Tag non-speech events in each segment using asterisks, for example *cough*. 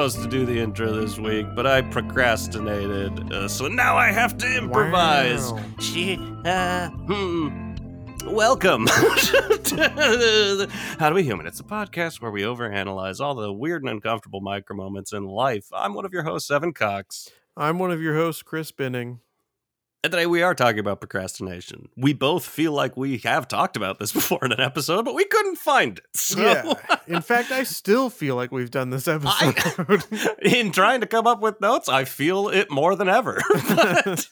supposed to do the intro this week, but I procrastinated, uh, so now I have to improvise. Wow. She, uh, hmm. Welcome to *laughs* How do we Human. It's a podcast where we overanalyze all the weird and uncomfortable micro moments in life. I'm one of your hosts, Evan Cox. I'm one of your hosts, Chris Binning. And today we are talking about procrastination. We both feel like we have talked about this *laughs* before in an episode, but we couldn't find it. So Yeah. In fact, I still feel like we've done this *laughs* episode. *laughs* in trying to come up with notes, I feel it more than ever. But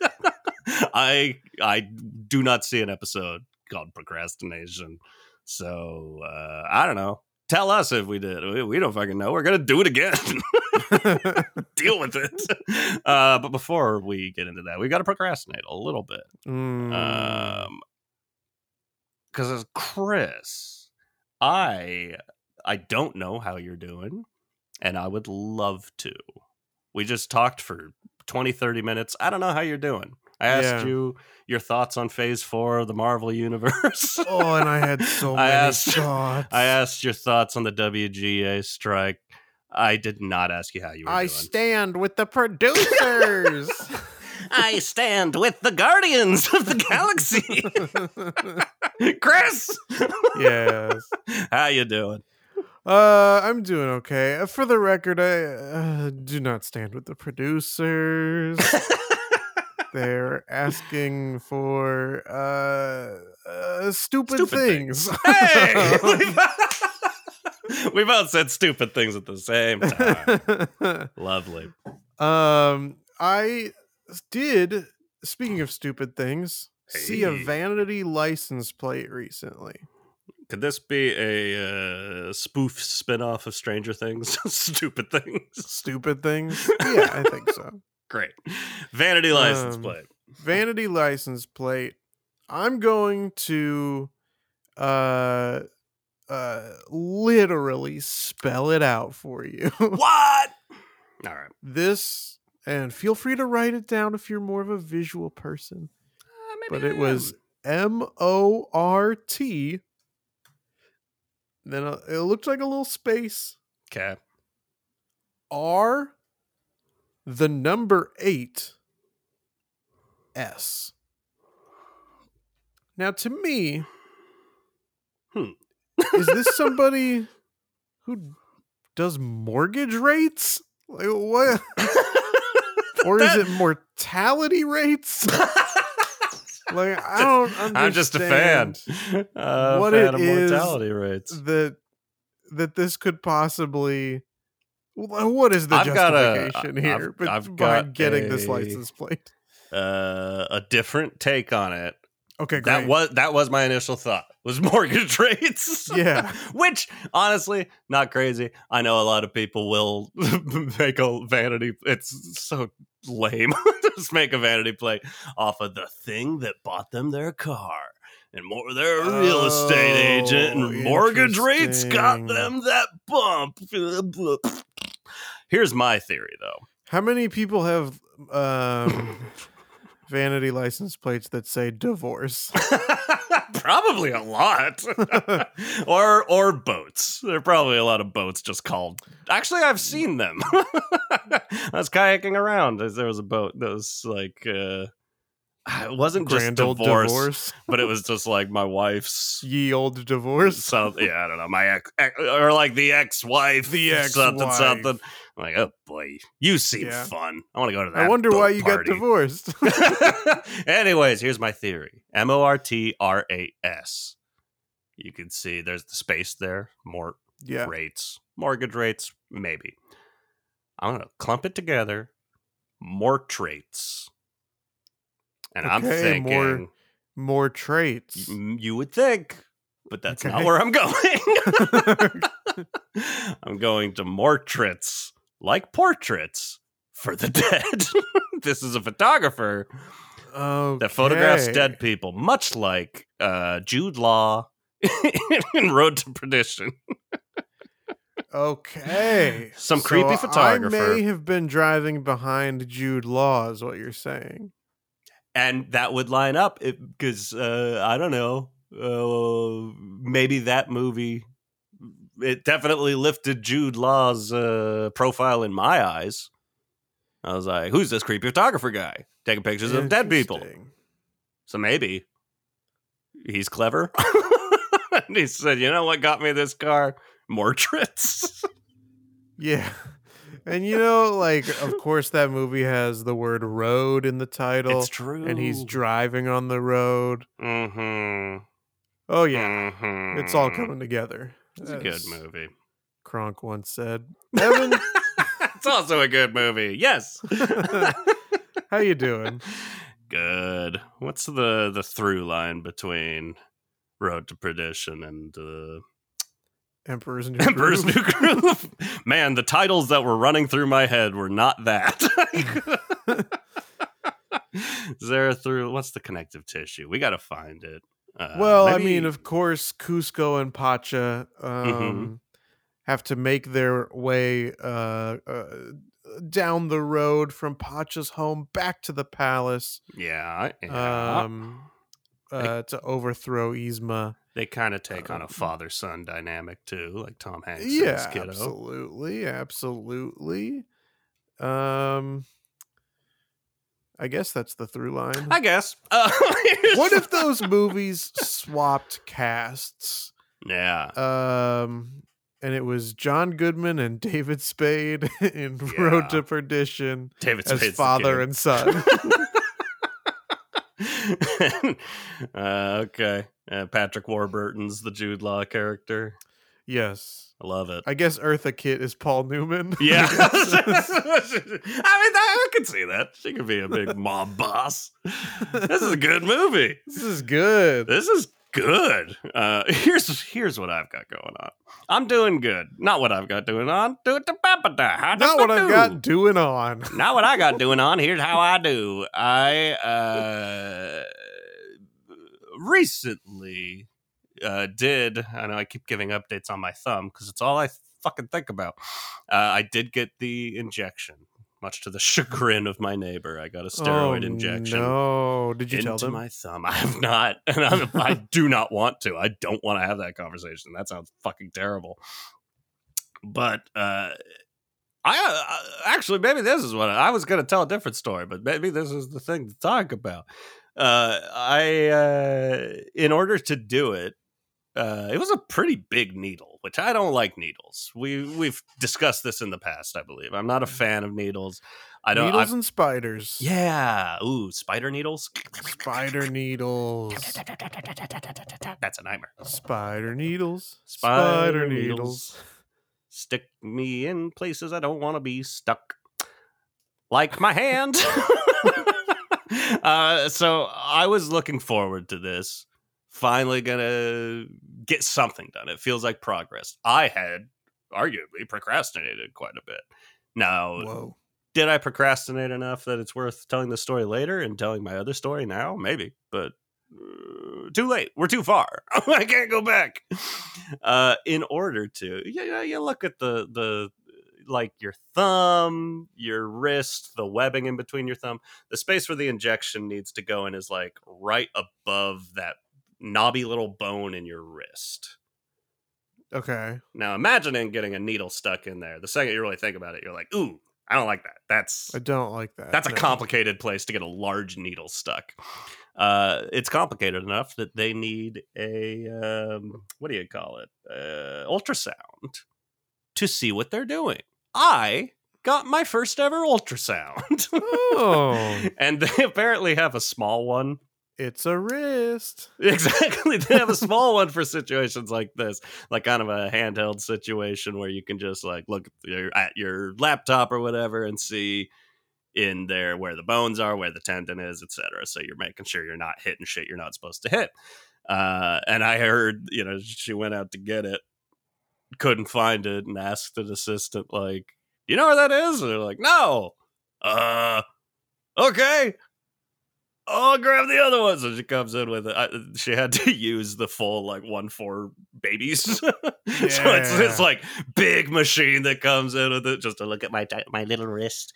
I I do not see an episode called procrastination. So uh, I don't know. Tell us if we did. We, we don't fucking know. We're gonna do it again. *laughs* Deal with it. Uh, but before we get into that, we got to procrastinate a little bit. Mm. Um, because as Chris, I I don't know how you're doing, and I would love to. We just talked for 20, 30 minutes. I don't know how you're doing. I asked Yeah. you your thoughts on Phase Four of the Marvel Universe. *laughs* oh, and I had *laughs* so I many asked- *laughs* thoughts. I asked your thoughts on the WGA strike. I did not ask you how you were I doing. stand with the producers. I stand with the Guardians of the Galaxy. Chris, yes. how you doing? Uh, I'm doing okay. Uh, For the record, I uh, do not stand with the producers. They're asking for uh, uh stupid, Stupid things. Hey, *laughs* we both *laughs* said stupid things at the same time. *laughs* Lovely. um, I did. Speaking of stupid things, see a vanity license plate recently. Could this be a uh, spoof spin-off of Stranger Things? stupid things. Stupid things. Yeah, I think so. Great. Vanity license Um, plate. vanity license plate. I'm going to uh uh literally spell it out for you. *laughs* What? All right. this and feel free to write it down if you're more of a visual person. Uh, But it was. M O R T then uh, it looked like a little space okay. R the number eight S. Now to me, Hmm. is this *laughs* somebody who does mortgage rates? Like what? *laughs* Or is it mortality rates? *laughs* Like I don't understand. I'm just a fan. Uh, what fan it of is mortality rates. that that this could possibly what is the I've got a- justification I've- here I've behind got getting this license plate? Uh, a different take on it. Okay, great. That was that was my initial thought. Was *laughs* mortgage rates? Yeah. *laughs* Which honestly, not crazy. I know a lot of people will *laughs* make a vanity. It's so lame. Just make a vanity plate off of the thing that bought them their car. And more, they're a real estate agent, Oh, and mortgage rates got them that bump. Here's my theory, though. How many people have um *laughs* vanity license plates that say divorce? *laughs* probably a lot *laughs* or or boats there are probably a lot of boats just called actually i've seen them i was kayaking around there was a boat that was like uh it wasn't just Grand old divorce, divorce. *laughs* but it was just like my wife's Ye old divorce. *laughs* so yeah i don't know my ex, ex or like the ex-wife The *laughs* something ex-wife. something I'm like oh boy you seem Yeah. fun i want to go to that I wonder why you party. got divorced. Anyways, here's my theory. M O R T R A S. You can see there's the space there. More yeah. rates, mortgage rates, maybe. I'm gonna clump it together. More traits. And I'm Okay, thinking more- More traits. you would think, but that's not where I'm going. *laughs* *laughs* I'm going to portraits, like portraits for the dead. *laughs* this is a photographer okay. that photographs dead people, much like uh, Jude Law in Road to Perdition. Okay. Some creepy I photographer. may have been driving behind Jude Law, is what you're saying. And that would line up because uh, I don't know. Uh, maybe that movie it definitely lifted Jude Law's uh, profile in my eyes. I was like, "Who's this creepy photographer guy taking pictures of dead people?" So maybe he's clever. *laughs* and he said, "You know what got me this car? More tricks." Yeah. And you know, like, of course, that movie has the word road in the title. it's true. And he's driving on the road. Mm-hmm. Oh, yeah. Mhm. It's all coming together. It's a good movie. Kronk once said. *laughs* Evan, it's also a good movie. Yes. *laughs* *laughs* how you doing? good. What's the the through line between Road to Perdition and uh, Emperor's New Emperor's Groove? New Groove? *laughs* Man, the titles that were running through my head were not that. *laughs* Through? What's the connective tissue? We got to find it. Uh, well, I mean, of course, Kuzco and Pacha um, Mm-hmm. have to make their way uh, uh, down the road from Pacha's home back to the palace yeah, yeah. um, uh, to overthrow Yzma. They kind of take on a um, father son dynamic too, like Tom Hanks. and Yeah, his kiddo. absolutely, absolutely. Um, I guess that's the through line. I guess. *laughs* Uh, what if *laughs* those movies swapped casts? Yeah. Um, and it was John Goodman and David Spade *laughs* in Road to Perdition David as Spade's father and son. *laughs* uh, okay. Uh, Patrick Warburton's the Jude Law character. yes, I love it. I guess Eartha Kitt is Paul Newman. *laughs* yeah. I *laughs* I mean, I could see that. She could be a big mob boss. This is a good movie. this is good. This is good. Uh, *laughs* here's here's what I've got going on. I'm doing good. Not what I've got doing on. Do it to Papa. How Not what I've got doing on. Not what I got *laughs* doing on. Here's how I do. I uh recently uh did I know I keep giving updates on my thumb because it's all I fucking think about. Uh I did get the injection, much to the *laughs* chagrin of my neighbor. I got a steroid oh, injection No, did you into tell them? my thumb. *laughs* I have not, and I'm, I *laughs* do not want to. I don't want to have that conversation. That sounds fucking terrible. But uh, I uh, actually maybe this is what I was going to tell a different story, but maybe this is the thing to talk about. Uh, I uh, in order to do it. Uh, it was a pretty big needle, which I don't like needles. We we've discussed this in the past, I believe. I'm not a fan of needles. I don't. Needles I've- and spiders. yeah. Ooh, spider needles. Spider needles. *laughs* That's a nightmare. Spider needles. Spider needles. Stick me in places I don't want to be stuck. Like my hand. *laughs* uh, so I was looking forward to this. Finally gonna get something done. It feels like progress. I had arguably procrastinated quite a bit. Now, Whoa. did I procrastinate enough that it's worth telling the story later and telling my other story now? Maybe, but uh, too late. We're too far. *laughs* I can't go back. Uh, in order to, you know, you look at the the like your thumb, your wrist, the webbing in between your thumb. The space where the injection needs to go in is like right above that knobby little bone in your wrist. Okay. Now, imagining getting a needle stuck in there. The second you really think about it, you're like, "Ooh, I don't like that. That's I don't like that. that's a complicated place to get a large needle stuck. Uh, it's complicated enough that they need a um, what do you call it? Uh, ultrasound to see what they're doing. I got my first ever ultrasound, *laughs* Oh, and they apparently have a small one. It's a wrist. *laughs* Exactly, they have a small one for situations like this, like kind of a handheld situation where you can just like look at your, laptop or whatever and see in there where the bones are, where the tendon is, etc. So you're making sure you're not hitting shit you're not supposed to hit. Uh, and I heard, you know, she went out to get it, couldn't find it, and asked an assistant, like, "You know where that is?" And they're like, "No." Uh, okay. I'll grab the other one. So she comes in with it. I, she had to *laughs* use the full like one for babies. *laughs* so it's this like big machine that comes in with it just to look at my my little wrist.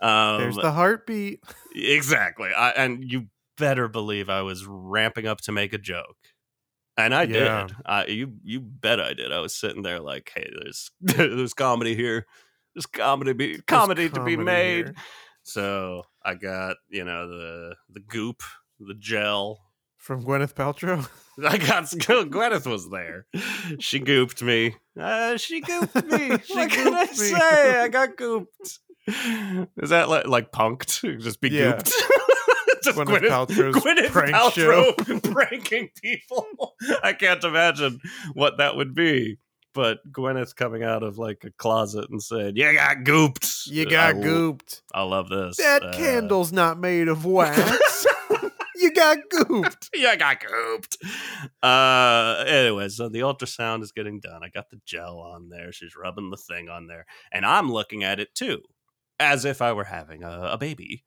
Um, There's the heartbeat. exactly. I, and you better believe I was ramping up to make a joke. And I Yeah. did. I, you you bet I did. I was sitting there like, hey, there's *laughs* there's comedy here. There's comedy be There's comedy to be made. here. So I got you know the the goop, the gel. from Gwyneth Paltrow. *laughs* I got *laughs* Gwyneth was there. She gooped me. Uh, she gooped *laughs* me. She what can I me. say? I got gooped. Is that like, like punked? Just be Yeah. gooped. Just Gwyneth Gwyneth prank Paltrow pranking people. I can't imagine what that would be. But Gwyneth coming out of like a closet and said, "You got gooped. You got I, gooped. I love this. That Uh, candle's not made of *laughs* wax. you got gooped. *laughs* you got gooped. Uh, anyway, so the ultrasound is getting done. I got the gel on there. She's rubbing the thing on there, and I'm looking at it too, as if I were having a, a baby,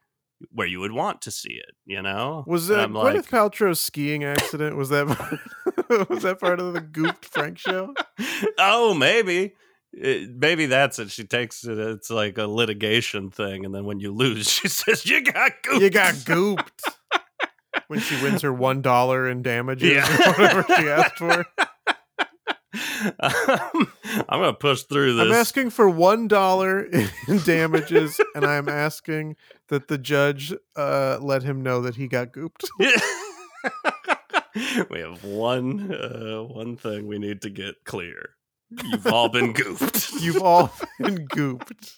where you would want to see it. You know, Was that Gwyneth like- Paltrow's skiing accident? Was that *laughs* was that part of the gooped Frank show? *laughs* oh, maybe. It- maybe that's it. She takes it. It's like a litigation thing, and then when you lose, *laughs* she says, "You got gooped." You got gooped. When she wins her one dollar in damages, Yeah. or whatever she asked for. Um, I'm gonna push through this. I'm asking for one dollar in damages, and I'm asking that the judge uh, let him know that he got gooped. *laughs* we have one uh, one thing we need to get clear. You've all been *laughs* gooped. You've all *laughs* been gooped.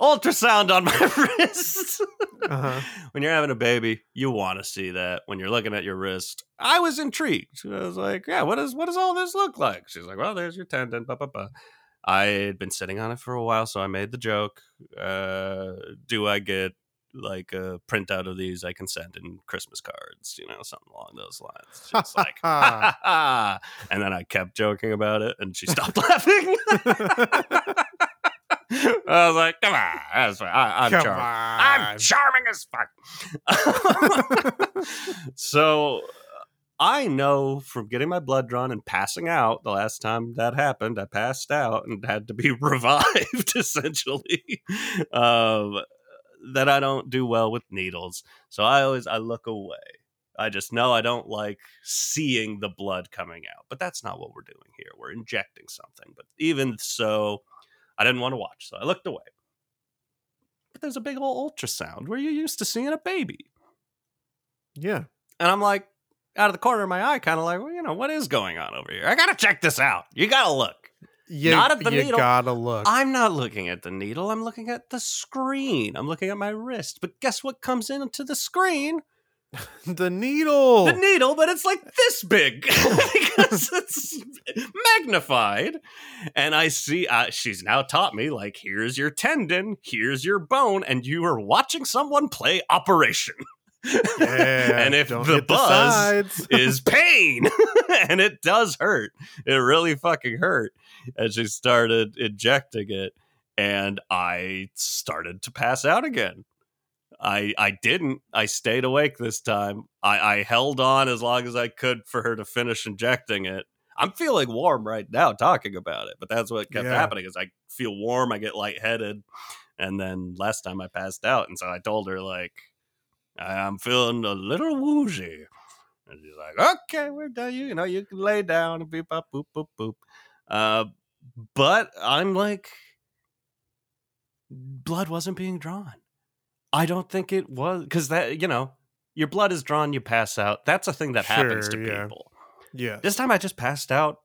ultrasound on my wrist. Uh-huh. When you're having a baby, you want to see that. When you're looking at your wrist, I was intrigued. I was like, "Yeah, what does what does all this look like?" She's like, "Well, there's your tendon." Blah, blah, blah. I had been sitting on it for a while, so I made the joke. Uh, do I get like a printout of these I can send in Christmas cards? You know, something along those lines. She's like, ha, ha, ha. and then I kept joking about it, and she stopped *laughs* laughing. *laughs* I was like, "Come on, that's fine. I, I'm Come charming. on. I'm charming as fuck." *laughs* so I know from getting my blood drawn and passing out the last time that happened, I passed out and had to be *laughs* revived essentially. Um, that I don't do well with needles. So I always I look away. I just know I don't like seeing the blood coming out. But that's not what we're doing here. We're injecting something. But even so, I didn't want to watch, so I looked away. But there's a big old ultrasound where you're used to seeing a baby. yeah. And I'm like, out of the corner of my eye, kind of like, well, you know, what is going on over here? I gotta check this out. You gotta look. You, Not at the you needle. gotta look. I'm not looking at the needle. I'm looking at the screen. I'm looking at my wrist. But guess what comes into the screen? *laughs* the needle. The needle, but it's like this big *laughs* *laughs* because it's magnified. And I see uh, she's now taught me like, here's your tendon, here's your bone, and you are watching someone play Operation. *laughs* yeah. and if the buzz sides. *laughs* is pain *laughs* and it does hurt it really fucking hurt and she started injecting it and i started to pass out again i i didn't i stayed awake this time i i held on as long as i could for her to finish injecting it i'm feeling warm right now talking about it but that's what kept Yeah. happening is i feel warm i get lightheaded and then last time i passed out and so i told her like i'm feeling a little woozy and she's like, okay, we're done. You, you know, you can lay down and beep, up, boop, boop, boop. Uh, but I'm like, blood wasn't being drawn. I don't think it was because that, you know, your blood is drawn, you pass out. That's a thing that happens to yeah. people. yeah. This time I just passed out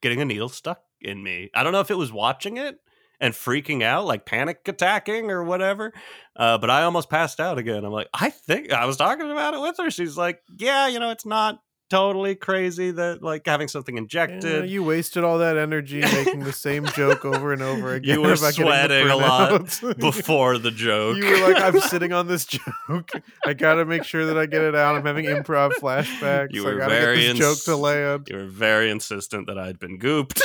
getting a needle stuck in me. I don't know if it was watching it and freaking out, like panic attacking or whatever. Uh, but I almost passed out again. I'm like, I think I was talking about it with her. She's like, yeah, you know, it's not totally crazy that like having something Yeah, injected. you wasted all that energy making the same joke over and over *laughs* again. You were sweating a lot *laughs* before the joke. you were like, I'm *laughs* sitting on this joke. I gotta make sure that I get it out. I'm having improv flashbacks. You I were gotta very get this joke to land. you were very insistent that I'd been gooped.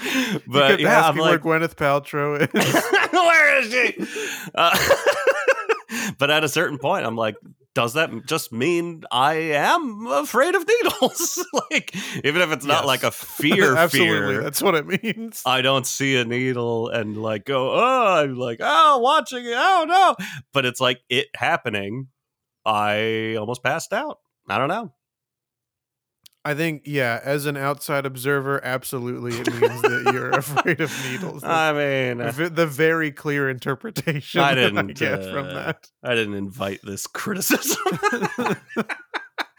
*laughs* You but kept yeah, I'm like, where Gwyneth Paltrow is. *laughs* Where is she? Uh, *laughs* but at a certain point, I'm like, does that just mean I am afraid of needles? like, even if it's not Yes. like a fear Absolutely, fear, that's what it means. I don't see a needle and like go, oh, I'm like, oh, watching it, oh no. But it's like it happening. I almost passed out. I don't know. I think, yeah, as an outside observer, absolutely it means that you're *laughs* afraid of needles. I mean, The uh, the very clear interpretation I that I didn't, get from uh, that. I didn't invite this criticism. *laughs*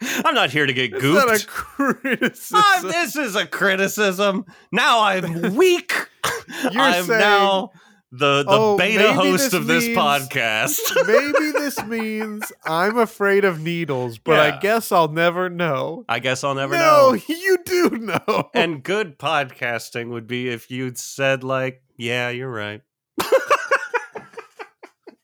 *laughs* I'm not here to get It's not a gooped. criticism. Ah, this is a criticism. Now I'm weak. You're I'm saying, now the the "Oh, beta host this of this means- podcast. *laughs* Maybe this means I'm afraid of needles, but I guess I'll never know. I guess I'll never no, know. *laughs* you do know. And good podcasting would be if you'd said like, "Yeah, you're right."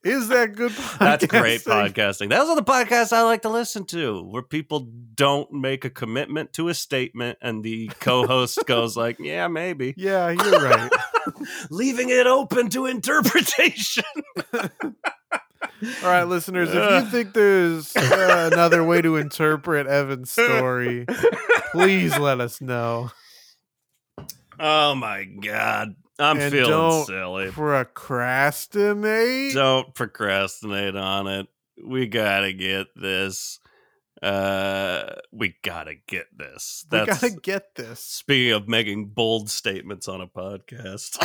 Is that good podcasting? *laughs* That's great podcasting. Those are the podcasts I like to listen to, where people don't make a commitment to a statement, and the co-host *laughs* goes like, "Yeah, maybe," Yeah, you're right. *laughs* leaving it open to interpretation. All right, listeners, if you think there's uh, another way to interpret Evan's story, please let us know. oh my god, I'm And feeling don't silly. Procrastinate? Don't procrastinate on it. We gotta get this. Uh, we gotta get this. we gotta get this. speaking of making bold statements on a podcast. *laughs*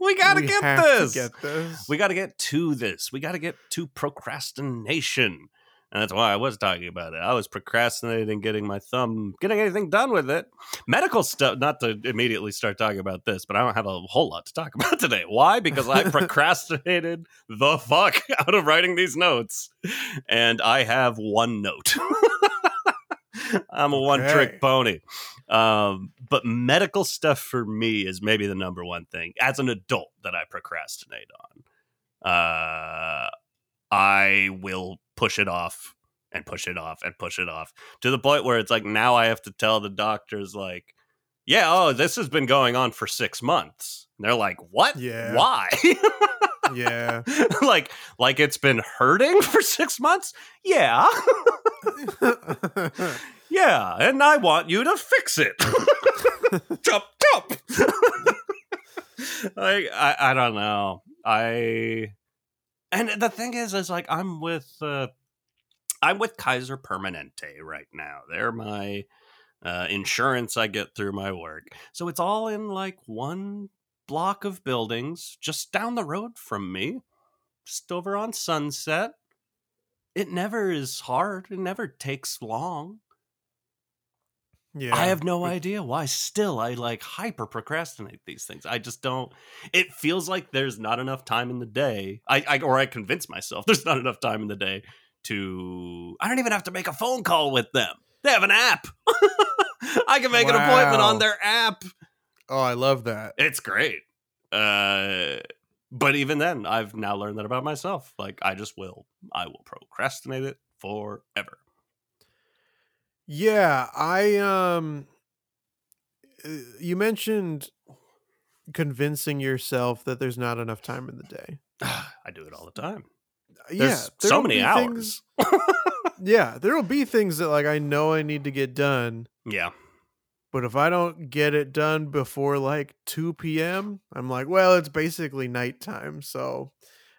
we gotta we get this. To get this. We got to get to this. We got to get to procrastination. And that's why I was talking about it. I was procrastinating getting my thumb, getting anything done with it. Medical stuff, not to immediately start talking about this, but I don't have a whole lot to talk *laughs* about today. Why? Because I *laughs* procrastinated the fuck *laughs* out of writing these notes. And I have one note. I'm a one trick pony. Um, but medical stuff for me is maybe the number one thing as an adult that I procrastinate on. Uh, I will push it off and push it off and push it off to the point where it's like now I have to tell the doctors like, yeah, oh, this has been going on for six months. And they're like, what? Yeah. Why? Yeah. *laughs* like, like it's been hurting *laughs* for six months? Yeah. *laughs* Yeah, and I want you to fix it. chop chop. like I, I don't know. I and the thing is, is like I'm with uh, I'm with Kaiser Permanente right now. They're my uh, insurance I get through my work. So it's all in like one block of buildings just down the road from me, just over on Sunset. It never is hard. It never takes long. Yeah. I have no idea why. Still, I like hyper procrastinate these things. I just don't. It feels like there's not enough time in the day. I, I or I convince myself *laughs* there's not enough time in the day to. I don't even have to make a phone call with them. They have an app. *laughs* I can make an appointment on their app. Oh, I love that. It's great. Uh, but even then, I've now learned that about myself. Like I just will. I will procrastinate it forever. Yeah, I um uh, you mentioned convincing yourself that there's not enough time in the day. *sighs* I do it all the time. yeah, There's so many hours. things- *laughs* yeah, there'll be things that like I know I need to get done, yeah. but if I don't get it done before like 2 p.m., I'm like, well, it's basically nighttime, so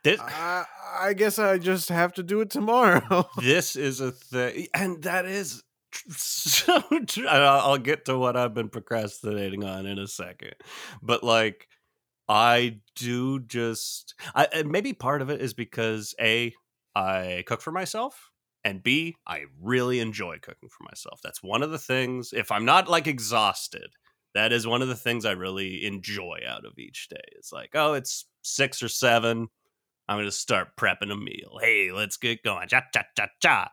This, I, I guess I just have to do it tomorrow. *laughs* this is a thing, and that is *laughs* so. I'll get to what I've been procrastinating on in a second, but like, I do just, I maybe part of it is because a I cook for myself. And B, I really enjoy cooking for myself. That's one of the things, if I'm not like exhausted, that is one of the things I really enjoy out of each day. It's like, oh, it's six or seven. I'm to start prepping a meal. Hey, let's get going. Cha, cha, cha, cha.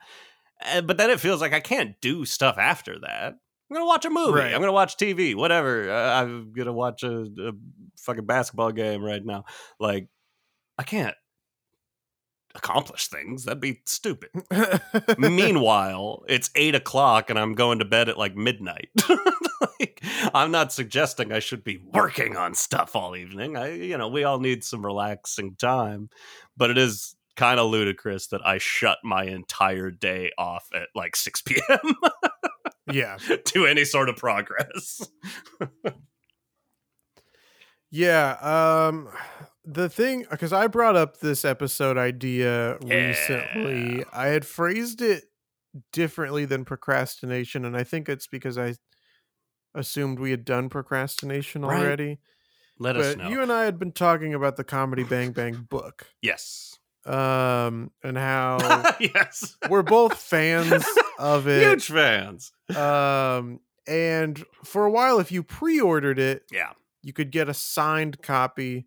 Uh, but then it feels like I can't do stuff after that. I'm going to watch a movie. Right. I'm going to watch TV, whatever. Uh, I'm going to watch a, a fucking basketball game right now. Like, I can't accomplish things. That'd be stupid. *laughs* Meanwhile, it's eight o'clock and I'm going to bed at like midnight. *laughs* like, I'm not suggesting I should be working on stuff all evening. I, you know, we all need some relaxing time, but it is kind of ludicrous that I shut my entire day off at like 6 *laughs* p.m. yeah. *laughs* to any sort of progress. Yeah, um the thing cuz I brought up this episode idea Yeah. recently. I had phrased it differently than procrastination, and I think it's because I assumed we had done procrastination Right. already. Let us But know. you and I had been talking about the Comedy Bang Bang book, yes. Um, and how *laughs* yes. we're both fans *laughs* of it. Huge fans. Um, and for a while, if you pre-ordered it, Yeah. you could get a signed copy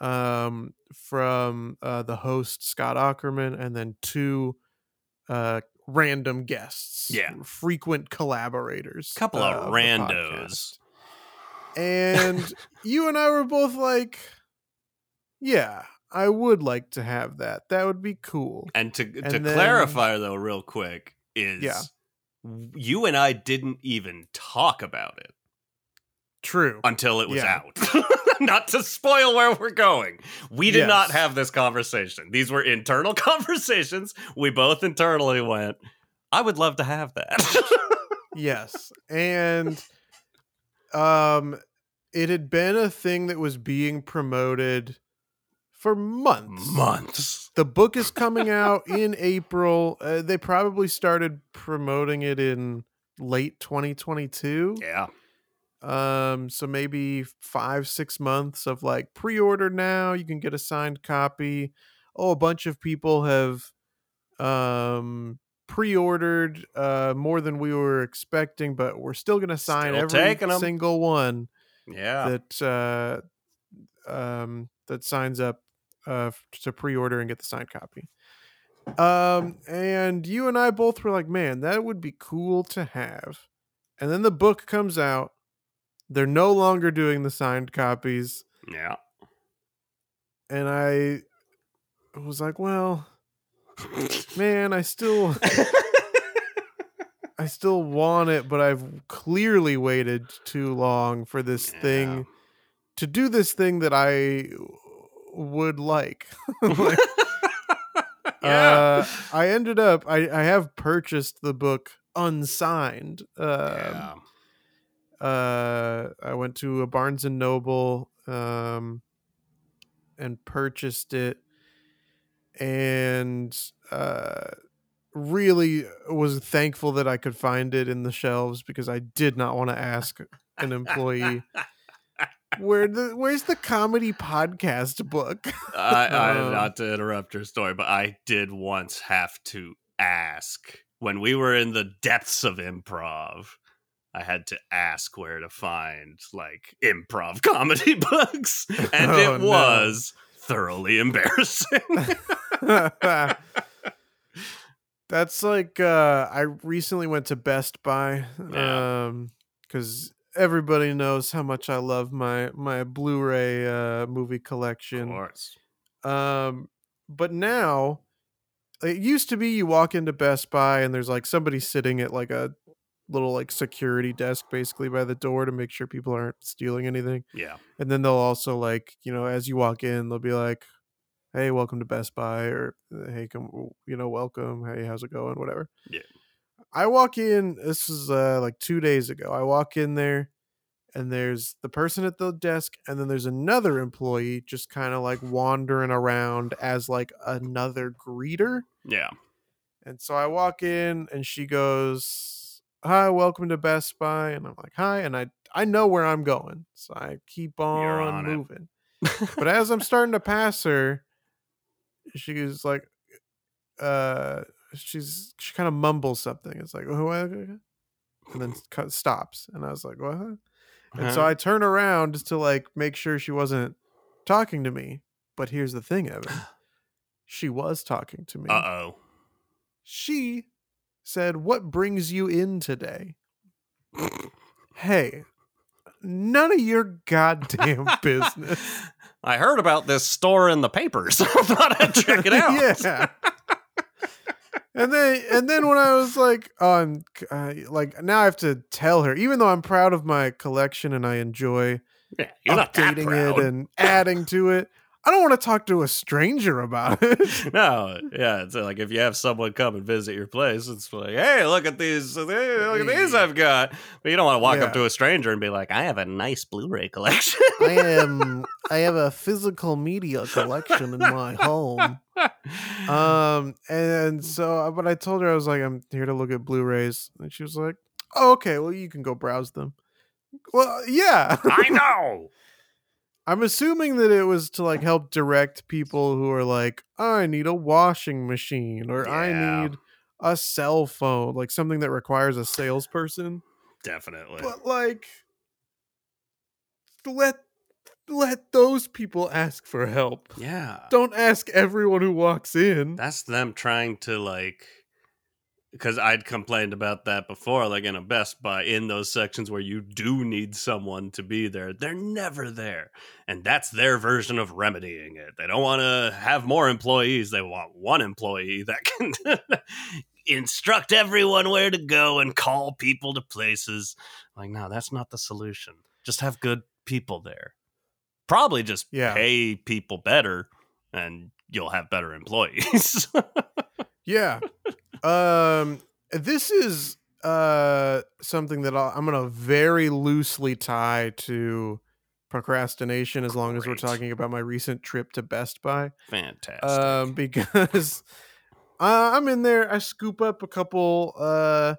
um, from uh, the host Scott Aukerman, and then two uh, random guests, Yeah. frequent collaborators, Couple uh, of randos. And *laughs* you and I were both like, "Yeah, I would like to have that. That would be cool." And to to then- clarify though, real quick, is Yeah. you and I didn't even talk about it True. until it was Yeah. out. *laughs* not to spoil where we're going. We did not have this conversation. These were internal *laughs* conversations. We both internally went, I would love to have that. *laughs* yes and um it had been a thing that was being promoted for months Months. the book is coming out in *laughs* april uh, they probably started promoting it in late 2022 Yeah. um so maybe five six months of like pre-order now you can get a signed copy oh a bunch of people have um pre-ordered uh more than we were expecting but we're still gonna sign Still every single one Yeah. that uh um that signs up uh to pre-order and get the signed copy um and you and i both were like man that would be cool to have and then the book comes out they're no longer doing the signed copies yeah. and i was like well *laughs* man i still i still want it but i've clearly waited too long for this Yeah. thing to do this thing that i would like *laughs* *laughs* Like, yeah. uh, i ended up I, I have purchased the book unsigned um, yeah. uh i went to a barnes and noble um and purchased it and uh really was thankful that i could find it in the shelves because i did not want to ask an employee *laughs* where the where's the comedy podcast book I, I *laughs* Um, not to interrupt your story, but I did once have to ask when we were in the depths of improv. I had to ask where to find like improv *laughs* comedy books, and Oh, it no. was thoroughly embarrassing. *laughs* That's like uh I recently went to Best Buy Yeah. um everybody knows how much I love my my Blu-ray uh movie of collection. course. Um but now it used to be you walk into Best Buy and there's like somebody sitting at like a little like security desk basically by the door to make sure people aren't stealing anything. Yeah. And then they'll also like, you know, as you walk in, they'll be like, "Hey, welcome to Best Buy," or "Hey, come, you know, welcome. Hey, how's it going?" Whatever. Yeah. I walk in. This is uh, like two days ago. I walk in there, and there's the person at the desk, and then there's another employee just kind of like wandering around as like another greeter. Yeah. And so I walk in and she goes, "Hi, welcome to Best Buy." And I'm like, "Hi." And I I know where I'm going. So I keep on, on moving. but *laughs* as I'm starting to pass her, she's like uh she's she kind of mumbles something. It's like, "Oh, and then cut, stops. And I was like, "What?" And so I turn around to like make sure she wasn't talking to me. But here's the thing, Evan. *sighs* She was talking to me Uh oh. she said, What brings you in today? *laughs* Hey, none of your goddamn *laughs* business. I heard about this store in the papers. I thought I'd check it *laughs* out. yeah. And then, and then when I was like, oh, I'm uh, like, now I have to tell her, even though I'm proud of my collection and I enjoy Yeah, you're not that updating it and adding to it, I don't want to talk to a stranger about *laughs* it. No, yeah, it's uh, like if you have someone come and visit your place, it's like, hey, look at these, hey, look at these I've got. But you don't want to walk Yeah. up to a stranger and be like, I have a nice Blu-ray collection. I am I have a physical media collection in my home. Um, and so, but I told her I was like, I'm here to look at Blu-rays, and she was like, oh, "Okay, well, you can go browse them." Well, yeah, I know. I'm assuming that it was to like help direct people who are like, I need a washing machine or Yeah. I need a cell phone, like something that requires a salesperson. Definitely. But like, let let those people ask for help. yeah. Don't ask everyone who walks in. That's them trying to like because I'd complained about that before, like in a Best Buy, in those sections where you do need someone to be there, they're never there. And that's their version of remedying it. They don't want to have more employees, they want one employee that can *laughs* instruct everyone where to go and call people to places. Like, no, that's not the solution. Just have good people there. Probably just Yeah. pay people better and you'll have better employees. *laughs* Yeah. Um this is uh something that I'll, I'm going to very loosely tie to procrastination as long as we're talking about my recent trip to Best Buy. Fantastic. Um *laughs* because uh, I'm in there I scoop up a couple uh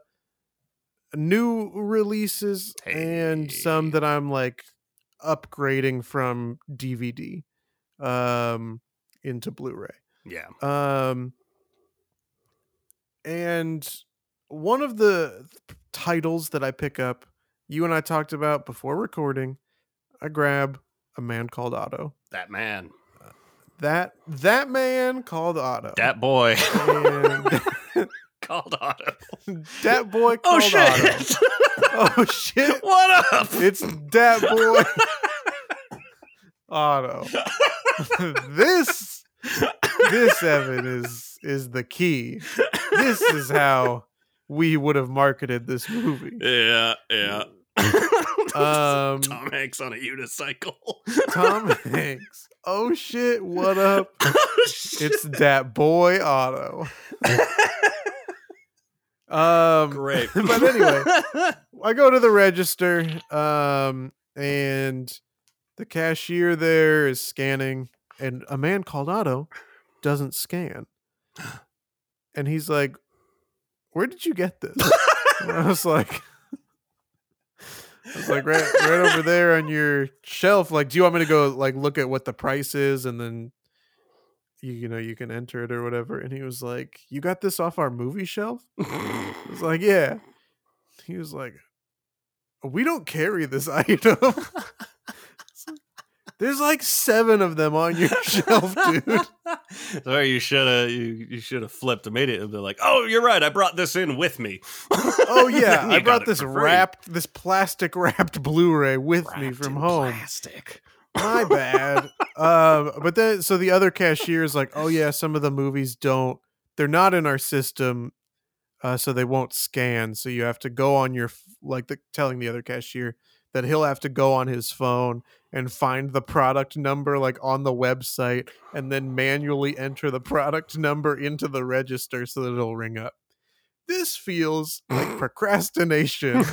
new releases and some that I'm like upgrading from DVD um into Blu-ray. yeah. Um, and one of the titles that I pick up, you and I talked about before recording, I grab a man called Otto. That man. That that man called Otto. That boy. and *laughs* Called Otto. that boy Oh called Otto. shit. *laughs* Oh shit! what up? It's that boy *laughs* Otto. this this Evan is is the key. This is *laughs* how we would have marketed this movie. yeah, yeah. *laughs* Um, Tom Hanks on a unicycle. Tom *laughs* Hanks. Oh shit! What up? Oh, shit. It's that boy Otto. Um, great. but anyway, I go to the register, um, and the cashier there is scanning, and a man called Otto doesn't scan, and he's like, "Where did you get this?" *laughs* and I was like. I was like right, right over there on your shelf. Like, do you want me to go like look at what the price is, and then you, you know you can enter it or whatever? And he was like, "You got this off our movie shelf?" *laughs* I was like, yeah. He was like, we don't carry this *laughs* item. There's like seven of them on your *laughs* shelf, dude. *laughs* Sorry, you should have you, you should have flipped immediately. They're like, "Oh, you're right. I brought this in with me." *laughs* Oh yeah, I brought this wrapped, this plastic wrapped Blu-ray with me from home. Plastic. My bad. um, but then so the other cashier is like, oh yeah, some of the movies don't. They're not in our system, uh, so they won't scan. So you have to go on your like the telling the other cashier that he'll have to go on his phone and find the product number like on the website and then manually enter the product *laughs* number into the register so that it'll ring up. This feels like *laughs* procrastination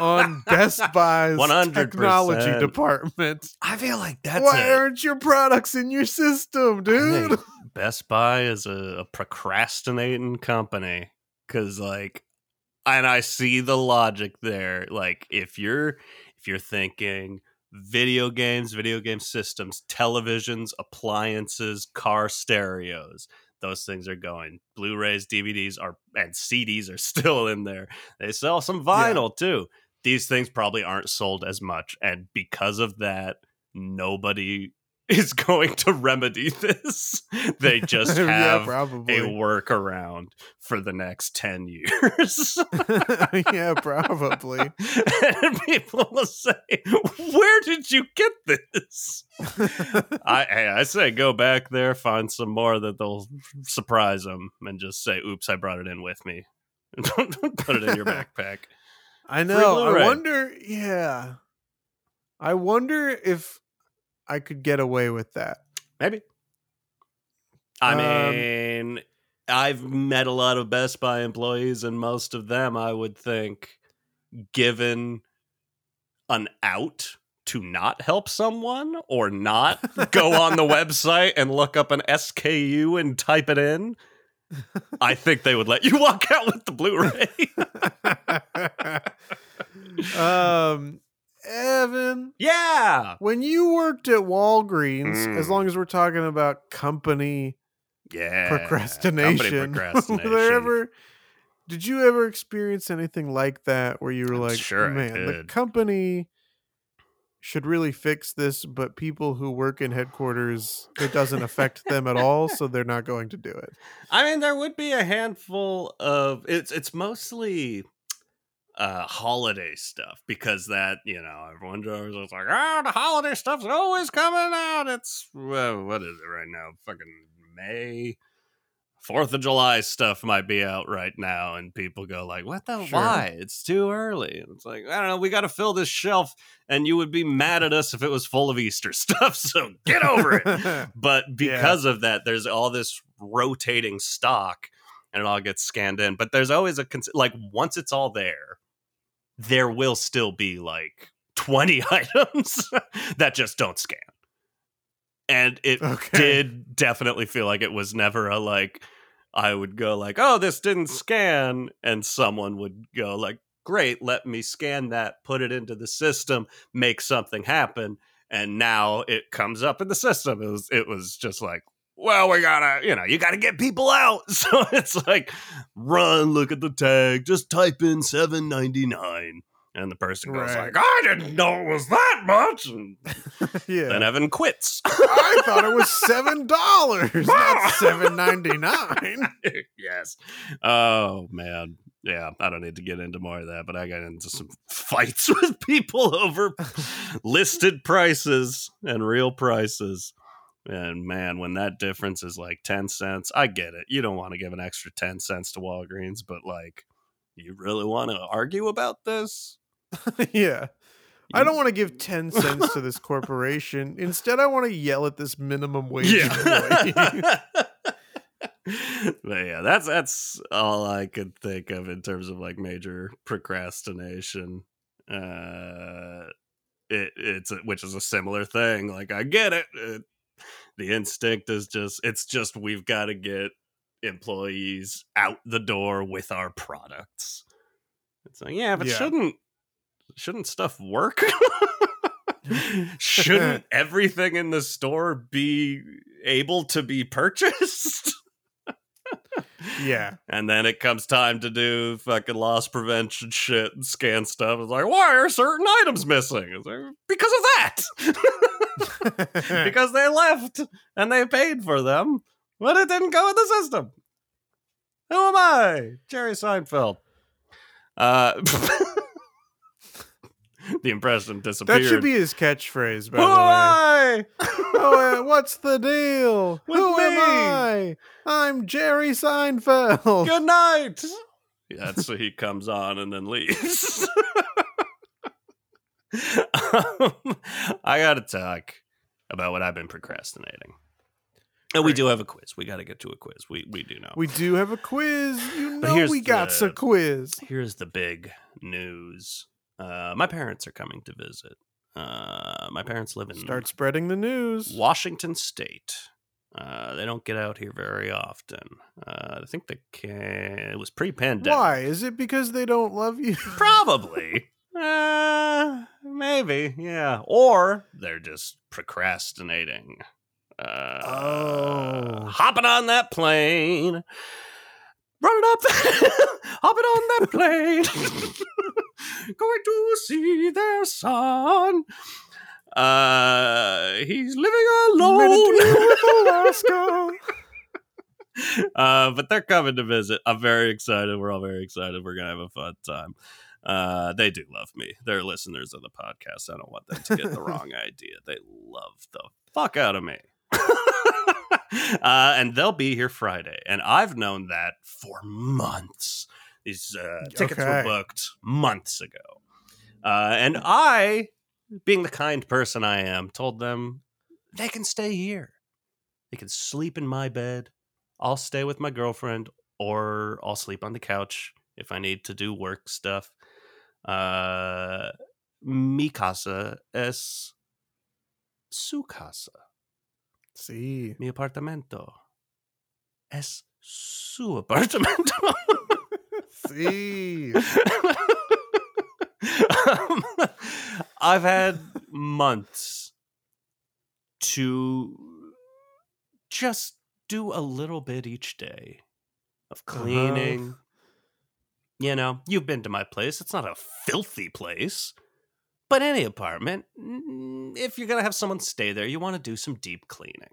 on Best *laughs* Buy's 100%. technology department. I feel like that's Why it. aren't your products in your system, dude? Best Buy is a, a procrastinating company because, like, and I see the logic there. Like, if you're if you're thinking video games, video game systems, televisions, appliances, car stereos, those things are going. Blu-rays, DVDs are and CDs are *laughs* still in there. They sell some vinyl too. These things probably aren't sold as much, and because of that, nobody is going to remedy *laughs* this. They just *laughs* yeah, have a workaround for the next 10 years. *laughs* yeah, probably. and people will say, Where did you get this? I, hey, I say go back there, find some more that they'll surprise them and just say, Oops, I brought it in with me. Don't put it in your backpack. I know. I wonder. Yeah, I wonder if I could get away with that. Maybe. I Um, mean, I've met a lot of Best Buy employees, and most of them, I would think, given an out to not help someone or not go on the *laughs* website and look up an SKU and type it in, I think they would let you *laughs* walk out with the Blu-ray. *laughs* um, Evan, yeah. when you worked at Walgreens, as Mm. long as we're talking about company Yeah. procrastination, *laughs* Company procrastination. ever? Did you ever experience anything like that where you were I'm like, sure man, the company should really fix this, but people who work in headquarters, it doesn't affect them at all, so *laughs* they're not going to do it. I mean, there would be a handful of it's it's mostly uh holiday stuff because that you know everyone goes like oh the holiday stuff's always coming out. It's well, what is it right now? Fucking may? Fourth of july stuff might be out right now and people go like what the Sure. why? It's too early. And it's like i don't know we got to fill this shelf and you would be mad at us if it was full of easter *laughs* stuff so get over it. *laughs* But because of that there's all this rotating stock and it all gets scanned in but there's always a cons- like once it's all there there will still be like 20 *laughs* items that just don't scan. And it Okay. did definitely feel like it was never a like i would go like oh this didn't scan and someone would go like great let me scan that put it into the system make something happen. And now it comes up in the system. It was it was just like well we gotta you know you gotta get people out *laughs* so it's like run look at the tag just type in 799 and the person goes Right. like i didn't know it was that much and *laughs* yeah. then evan quits *laughs* I thought it was seven dollars, not seven ninety nine. yes. Oh man. Yeah, I don't need to get into more of that, but I got into some fights with people over listed prices and real prices. And man, when that difference is like 10 cents, I get it. You don't want to give an extra 10 cents to Walgreens, but like, you really want to argue about this? *laughs* yeah. I don't want to give 10 cents to this *laughs* corporation. Instead, I want to yell at this minimum wage. Yeah. *laughs* but yeah, that's that's all I could think of in terms of like major procrastination. Uh it it's a, which is a similar thing. Like I get it. it. The instinct is just it's just we've got to get employees out the door with our products. It's like, yeah, but Yeah. shouldn't shouldn't stuff work? *laughs* *laughs* shouldn't everything in the store be able to be purchased? *laughs* yeah. *laughs* And then it comes time to do fucking loss prevention shit and scan stuff. It's like, why are certain items missing? It's like, because of that. *laughs* *laughs* because they left and they paid for them, but it didn't go in the system. Who am I? Jerry Seinfeld. Uh, *laughs* the impression disappeared. that should be his catchphrase, by *laughs* *laughs* Who the am way. Oh, what's the deal? With Who am? I? I'm Jerry Seinfeld. Good night. That's so he comes on and then leaves. um, I got to talk about what I've been procrastinating. And we do have a quiz. We got to get to a quiz. We we do know. We do have a quiz. You know we got the- a quiz. Here's the big news. Uh, my parents are coming to visit. Uh, my parents live in Start spreading the news. Washington State. Uh, they don't get out here very often. Uh, I think the ca- it was pre-pandemic. Why? Is it because they don't love you? *laughs* Probably. Uh, maybe, yeah. Or they're just procrastinating. Uh, Oh. Hopping on that plane. Run it up, *laughs* hopping on that plane. *laughs* Going to see their son. Uh, he's living alone. With *laughs* Alaska. *laughs* uh, but they're coming to visit. I'm very excited. We're all very excited. We're gonna have a fun time. Uh, they do love me. They're listeners of the podcast. I don't want them to get the wrong *laughs* idea. They love the fuck out of me. uh, and they'll be here Friday. And I've known that for months. These uh, tickets were booked months ago. Uh, and I, being the kind person I am, told them they can stay here. They can sleep in my bed. I'll stay with my girlfriend, or I'll sleep on the couch if I need to do work stuff. Uh, mi casa es su casa. See. Mi apartamento es su apartamento. *laughs* See. *laughs* um, *laughs* I've had months to just do a little bit each day of Uh-huh. cleaning. You know, you've been to my place. It's not a filthy place. But any apartment, if you're going to have someone stay there, you want to do some deep cleaning.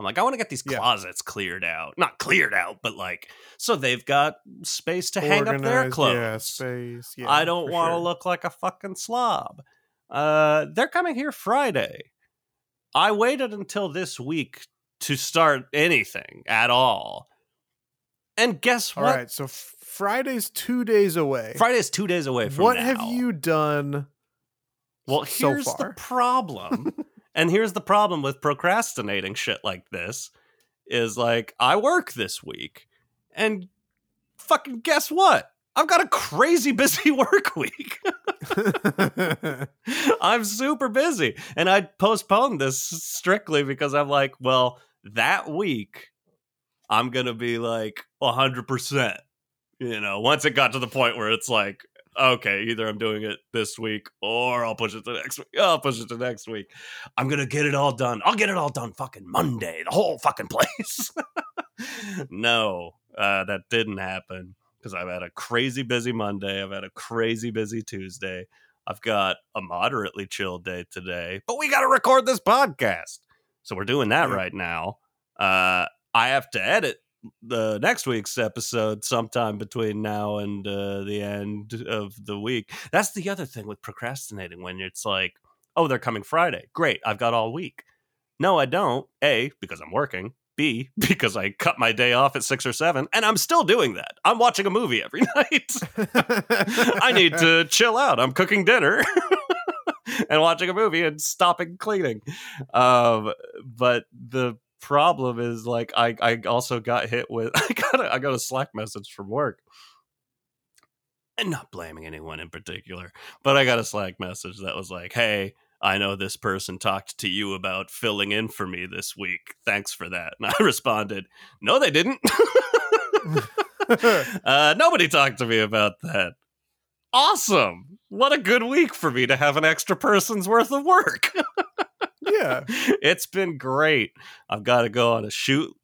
I'm like, I want to get these Yeah. closets cleared out. Not cleared out, but like, so they've got space to hang up their clothes. Yeah, space. Yeah, I don't want to sure. look like a fucking slob. Uh, they're coming here Friday. I waited until this week to start anything at all. And guess what? right, so Friday's two days away. Friday's two days away from what now. have you done? Well, so here's the problem. *laughs* and here's the problem with procrastinating shit like this is like I work this week and fucking guess what? I've got a crazy *laughs* busy work week. *laughs* I'm super busy. And I postponed this strictly because I'm like, well, that week I'm going to be like 100%. You know, once it got to the point where it's like, okay, either I'm doing it this week or I'll push it to next week. I'll push it to next week. I'm going to get it all done. I'll get it all done fucking Monday, the whole fucking place. *laughs* no, uh, that didn't happen because I've had a crazy busy Monday. I've had a crazy busy Tuesday. I've got a moderately chill day today, but we got to record this podcast. So we're doing that right now. Uh, I have to edit the next week's episode sometime between now and uh, the end of the week. That's the other thing with procrastinating when it's like, oh, they're coming Friday. Great. I've got all week. No, I don't. A, because I'm working. B, *laughs* because I cut my day off at six or seven, and I'm still doing that. I'm watching a movie every *laughs* night. I need *laughs* to chill out. I'm cooking dinner and watching a movie and stopping cleaning. Um, but the problem is like I, I also got hit with *laughs* I got a, I got a Slack message from work. And not blaming anyone in particular, but I got a Slack message that was like, "Hey, I know this person talked to you about filling in for me this week. Thanks for that." And I *laughs* responded, "No, they didn't." *laughs* uh, nobody talked to me about that. Awesome. What a good week for me to have an extra person's worth of work. Yeah. *laughs* it's been great. I've got to go on a shoot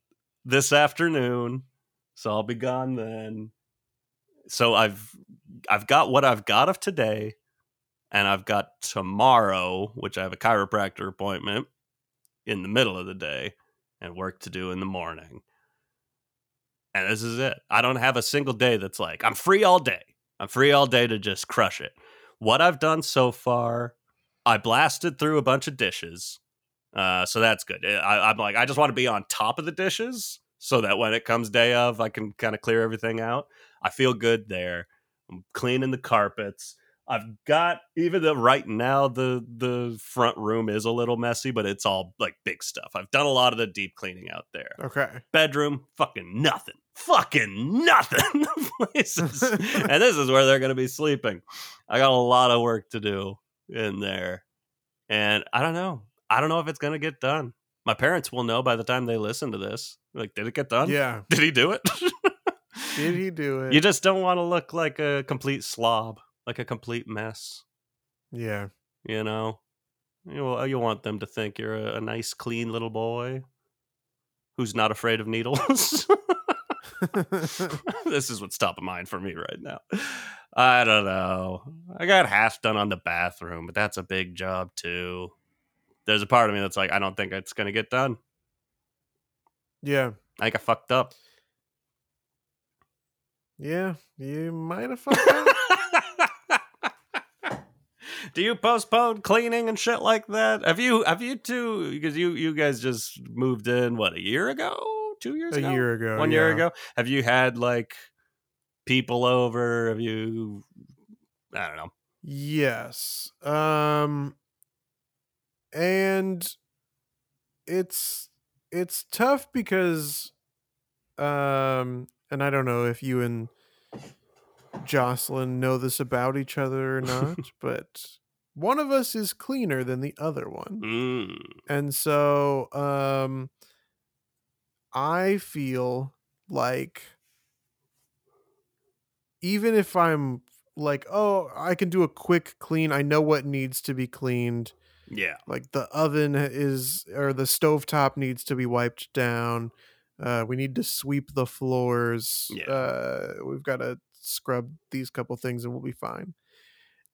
this afternoon, so I'll be gone then. So I've I've got what I've got of today, and I've got tomorrow, which I have a chiropractor appointment in the middle of the day, and work to do in the morning. And this is it. I don't have a single day that's like I'm free all day. I'm free all day to just crush it. What I've done so far, I blasted through a bunch of dishes. Uh, so that's good. I, I'm like, I just want to be on top of the dishes so that when it comes day of, I can kind of clear everything out. I feel good there. I'm cleaning the carpets. I've got even though right now the the front room is a little messy, but it's all like big stuff. I've done a lot of the deep cleaning out there Okay. bedroom, fucking nothing. Fucking nothing. *laughs* Places. *laughs* and this is where they're going to be sleeping. I got a lot of work to do in there. And I don't know. I don't know if it's going to get done. My parents will know by the time they listen to this. Like, did it get done? Yeah. *laughs* Did he do it? *laughs* Did he do it? you just don't want to look like a complete slob, like a complete mess. yeah. You know, you you want them to think you're a, a nice, clean little boy who's not afraid of needles. *laughs* this is what's top of mind for me right now. I don't know. I got half done on the bathroom, but that's a big job too. There's a part of me that's like, I don't think it's gonna get done. yeah. I think I fucked up. Yeah. You might have fucked up. *laughs* Do you postpone cleaning and shit like that? Have you have you two because you you guys just moved in what a year ago? Two years a ago? year ago. one year ago. Have you had like people over? Have you? I don't know. Yes. Um and it's it's tough because um and I don't know if you and Jocelyn know this about each other or *laughs* not, but one of us is cleaner than the other one. Mm. And so um I feel like even if I'm like, oh, I can do a quick clean, I know what needs to be cleaned. Yeah. Like the oven is or the stovetop needs to be wiped down. Uh we need to sweep the floors. Yeah. Uh we've got to scrub these couple things and we'll be fine.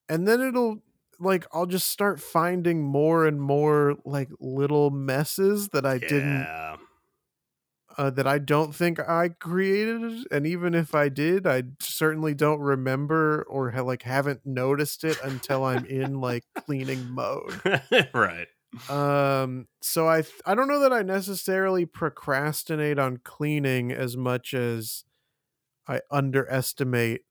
And then it'll like I'll just start finding more and more like little messes that I didn't Yeah. Uh, that I don't think I created, and even if I did, I certainly don't remember or ha- like haven't noticed it until I'm in like cleaning mode. *laughs* right. Um, so I th- I don't know that I necessarily procrastinate on cleaning as much as I underestimate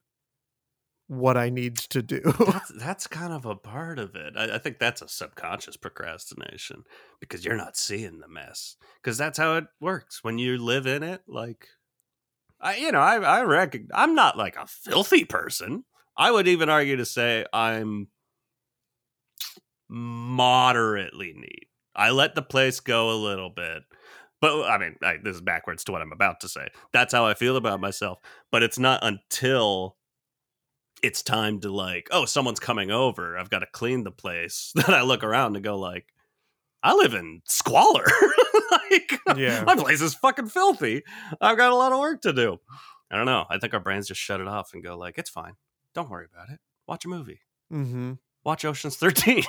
what I need to do. That's, *laughs* that's kind of a part of it. I, I think that's a subconscious procrastination because you're not seeing the mess. Because that's how it works when you live in it. Like, I, you know, I, I reckon I'm not like a filthy person. I would even argue to say I'm moderately neat. I let the place go a little bit. But I mean, I, this is backwards to what I'm about to say. That's how I feel about myself. But it's not until it's time to like, oh, someone's coming over. I've got to clean the place. *laughs* Then I look around and go like, I live in squalor. *laughs* like, Yeah. my place is fucking filthy. I've got a lot of work to do. I don't know. I think our brains just shut it off and go like, it's fine. Don't worry about it. Watch a movie. mm-hmm. Watch Ocean's Thirteen.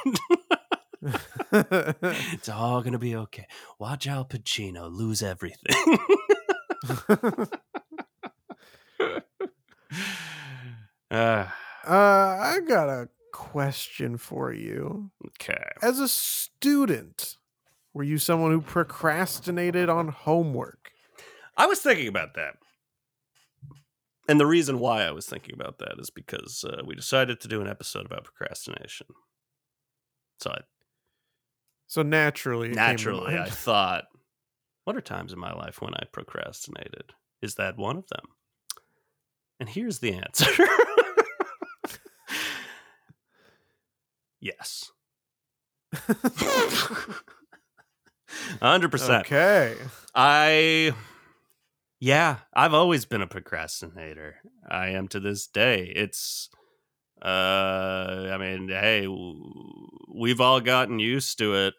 *laughs* it's all gonna be okay. Watch Al Pacino lose everything. Uh, uh, I got a question for you. okay. As a student, were you someone who procrastinated on homework? I was thinking about that. And the reason why I was thinking about that is because uh, we decided to do an episode about procrastination. So I, So naturally, it came to naturally, I *laughs* thought, what are times in my life when I procrastinated? Is that one of them? And here's the answer *laughs* yes. *laughs* 100%. okay. I yeah, I've always been a procrastinator. I am to this day. It's uh I mean, hey, we've all gotten used to it.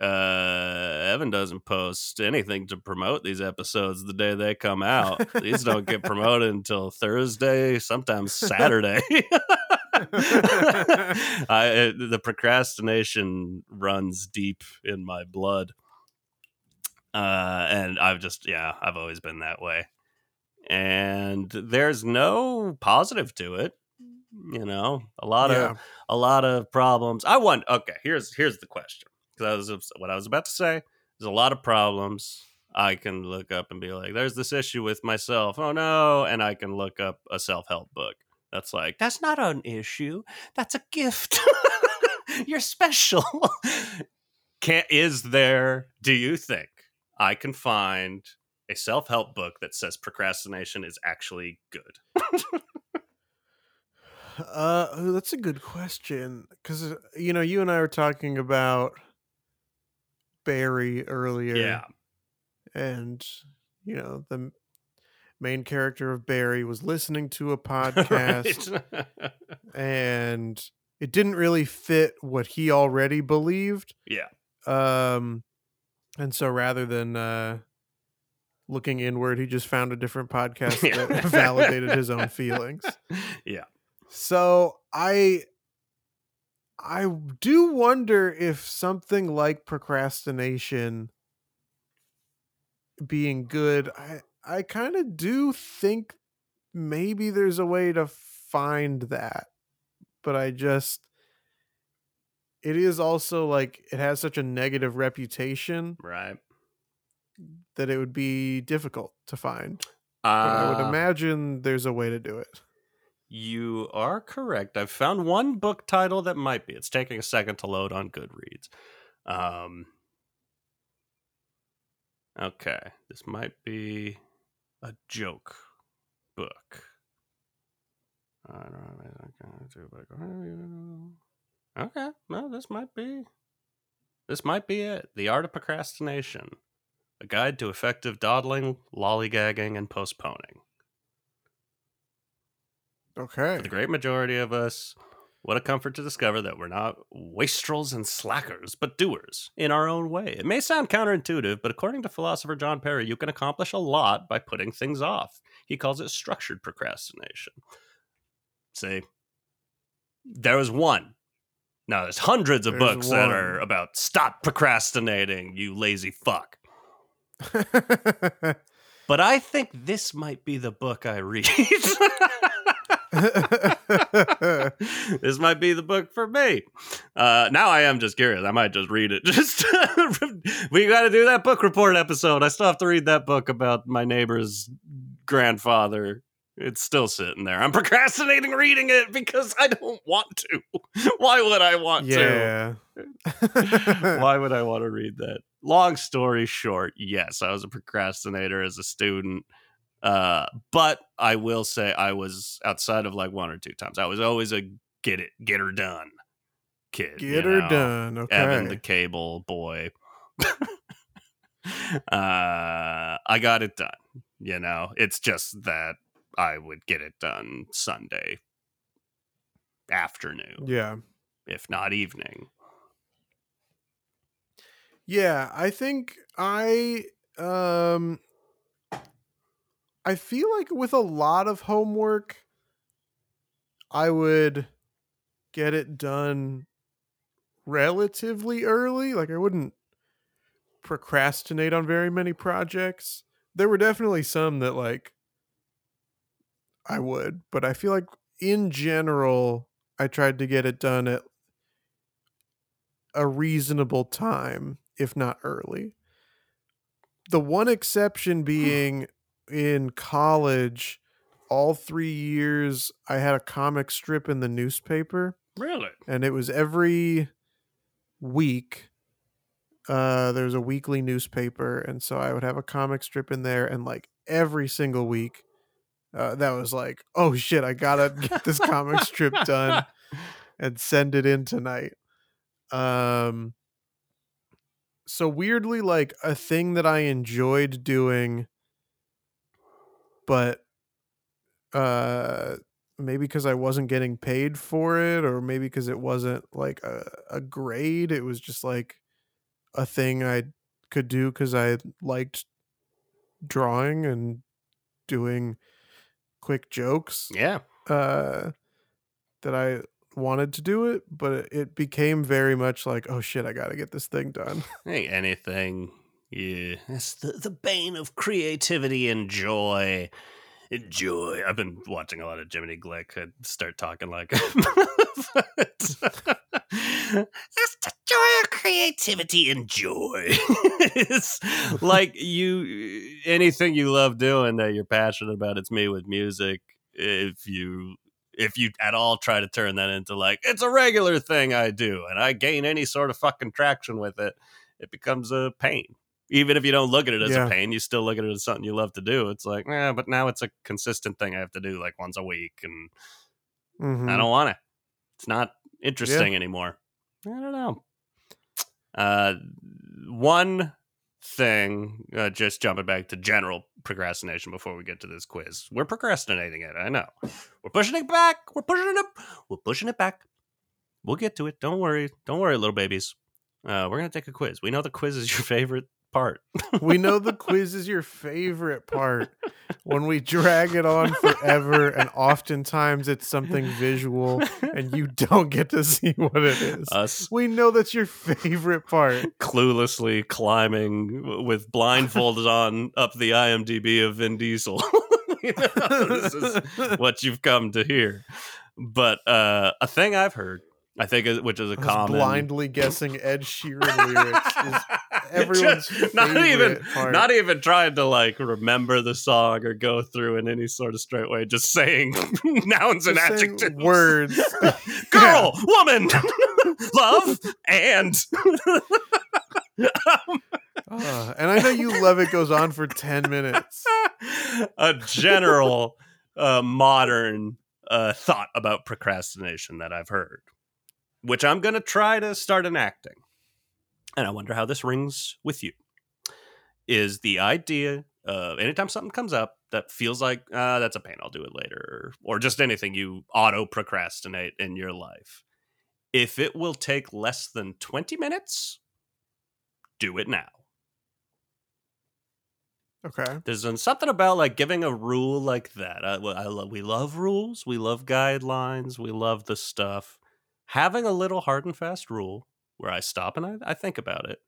Uh Evan doesn't post anything to promote these episodes the day they come out. these don't get *laughs* promoted until Thursday, sometimes *laughs* Saturday. *laughs* I, the procrastination runs deep in my blood. Uh and i've just yeah i've always been that way. And there's no positive to it you know? A lot yeah. of a lot of problems. I want okay here's here's the question. Because i was what i was about to say there's a lot of problems. I can look up and be like there's this issue with myself. Oh no. And i can look up a self-help book that's like that's not an issue. That's a gift. *laughs* You're special. *laughs* Can is there do you think i can find a self-help book that says procrastination is actually good? Uh, that's a good question because you know you and I were talking about Barry earlier. yeah. and you know the m- main character of Barry was listening to a *laughs* podcast and it didn't really fit what he already believed. Yeah. Um and so rather than uh looking inward he just found a different podcast *laughs* Yeah. that validated his own feelings. *laughs* Yeah. So i i do wonder if something like procrastination being good i i kind of do think maybe there's a way to find that but i just it is also like it has such a negative reputation right that it would be difficult to find but i would Uh, imagine there's a way to do it You are correct. I've found one book title that might be. It's taking a second to load on Goodreads. Um, okay, this might be a joke book. I don't know. Okay, well, this might be this might be it. The art of procrastination, a guide to effective dawdling, lollygagging, and postponing. Okay. For the great majority of us, what a comfort to discover that we're not wastrels and slackers, but doers in our own way. It may sound counterintuitive, but according to philosopher John Perry, you can accomplish a lot by putting things off. He calls it structured procrastination. See, there was one. Now there's hundreds of There's books that are about stop procrastinating, you lazy fuck. *laughs* But I think this might be the book I read. *laughs* this might be the book for me. Uh, now I am just curious. I might just read it. *laughs* Just we got to do that book report episode. I still have to read that book about my neighbor's grandfather. It's still sitting there. I'm procrastinating reading it because I don't want to. *laughs* Why would I want to? yeah. *laughs* Why would I want to read that? Long story short, yes, I was a procrastinator as a student. Uh, but I will say I was outside of like one or two times. I was always a get it, get her done kid. Get her know? done. Okay. Evan the cable boy. *laughs* uh, I got it done. You know, it's just that I would get it done Sunday afternoon, yeah. if not evening. Yeah, I think I um I feel like with a lot of homework I would get it done relatively early. Like I wouldn't procrastinate on very many projects. There were definitely some that like I would, but I feel like in general I tried to get it done at a reasonable time, if not early. The one exception hmm. being in college, all three years I had a comic strip in the newspaper, Really? and it was every week. Uh, there was a weekly newspaper, and so I would have a comic strip in there, and like every single week, uh, that was like, oh shit, I gotta get this comic strip done *laughs* and send it in tonight. Um so weirdly like a thing that I enjoyed doing but uh maybe because I wasn't getting paid for it or maybe because it wasn't like a, a grade it was just like a thing I could do cuz I liked drawing and doing quick jokes Yeah. uh that I wanted to do it, but it- became very much like, oh shit, I gotta get this thing done. Hey, anything. Yeah. It's the, the bane of creativity and joy. Joy. I've been watching a lot of Jiminy Glick. I'd start talking like *laughs* That's the joy of creativity and joy. *laughs* it's like you anything you love doing that you're passionate about, it's me with music. If you if you at all try to turn that into like it's a regular thing I do and I gain any sort of fucking traction with it, it becomes a pain. Even if you don't look at it as Yeah. a pain, you still look at it as something you love to do. It's like, yeah, but now it's a consistent thing I have to do like once a week, and Mhm. I don't want it. It's not interesting anymore. I don't know. Uh, one thing, uh, just jumping back to general procrastination before we get to this quiz. We're procrastinating it. I know. We're pushing it back. We're pushing it up. We're pushing it back. We'll get to it. Don't worry. Don't worry, little babies. Uh, we're gonna take a quiz. We know the quiz is *laughs* your favorite part. *laughs* we know the quiz is your favorite part when we drag it on forever, and oftentimes it's something visual, and you don't get to see what it is. Us we know that's your favorite part. cluelessly climbing with blindfolds on up the IMDb of Vin Diesel. *laughs* You know, this is what you've come to hear. But uh, a thing I've heard, I think, which is a common blindly guessing Ed Sheeran lyrics is *laughs* everyone's Just not even part. not even trying to like remember the song or go through in any sort of straight way, just saying *laughs* nouns and saying adjectives, words. *laughs* girl, woman, love, and Uh, and I know you love it goes on for 10 minutes. a general uh, modern uh, thought about procrastination that I've heard. which I'm going to try to start enacting. And I wonder how this rings with you. Is the idea of anytime something comes up that feels like uh, that's a pain, I'll do it later, or just anything you auto procrastinate in your life. If it will take less than 20 minutes, do it now. Okay. There's something about like giving a rule like that. I, I love, we love rules, we love guidelines, we love the stuff. Having a little hard and fast rule where I stop and I, I think about it,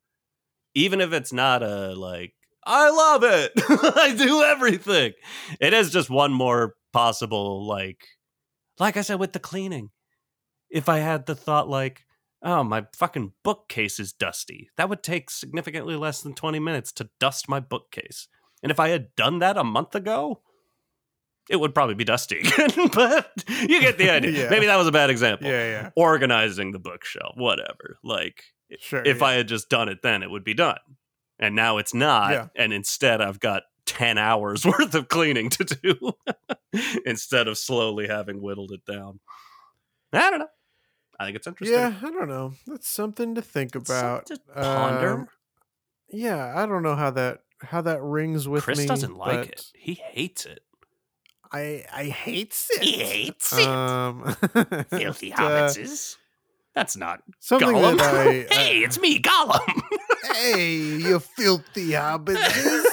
even if it's not a like I love it, *laughs* I do everything. It is just one more possible like, like I said with the cleaning. If I had the thought like, oh my fucking bookcase is dusty, that would take significantly less than twenty minutes to dust my bookcase. And if I had done that a month ago, it would probably be dusty *laughs* but you get the idea. Yeah. Maybe that was a bad example. Yeah, yeah. Organizing the bookshelf, whatever. Like, Sure. if yeah. I had just done it then, it would be done. And now it's not. Yeah. And instead, I've got 10 hours *laughs* worth of cleaning to do *laughs* instead of slowly having whittled it down. I don't know. I think it's interesting. Yeah, I don't know. That's something to think about. to ponder. Um, yeah, I don't know how that how that rings with Chris me. doesn't like it. He hates it. I I hates it. He hates it. Um, *laughs* Filthy uh, hobbitses. That's not something Gollum. that I, *laughs* hey, I- it's me, Gollum. hey, you filthy hobbitses.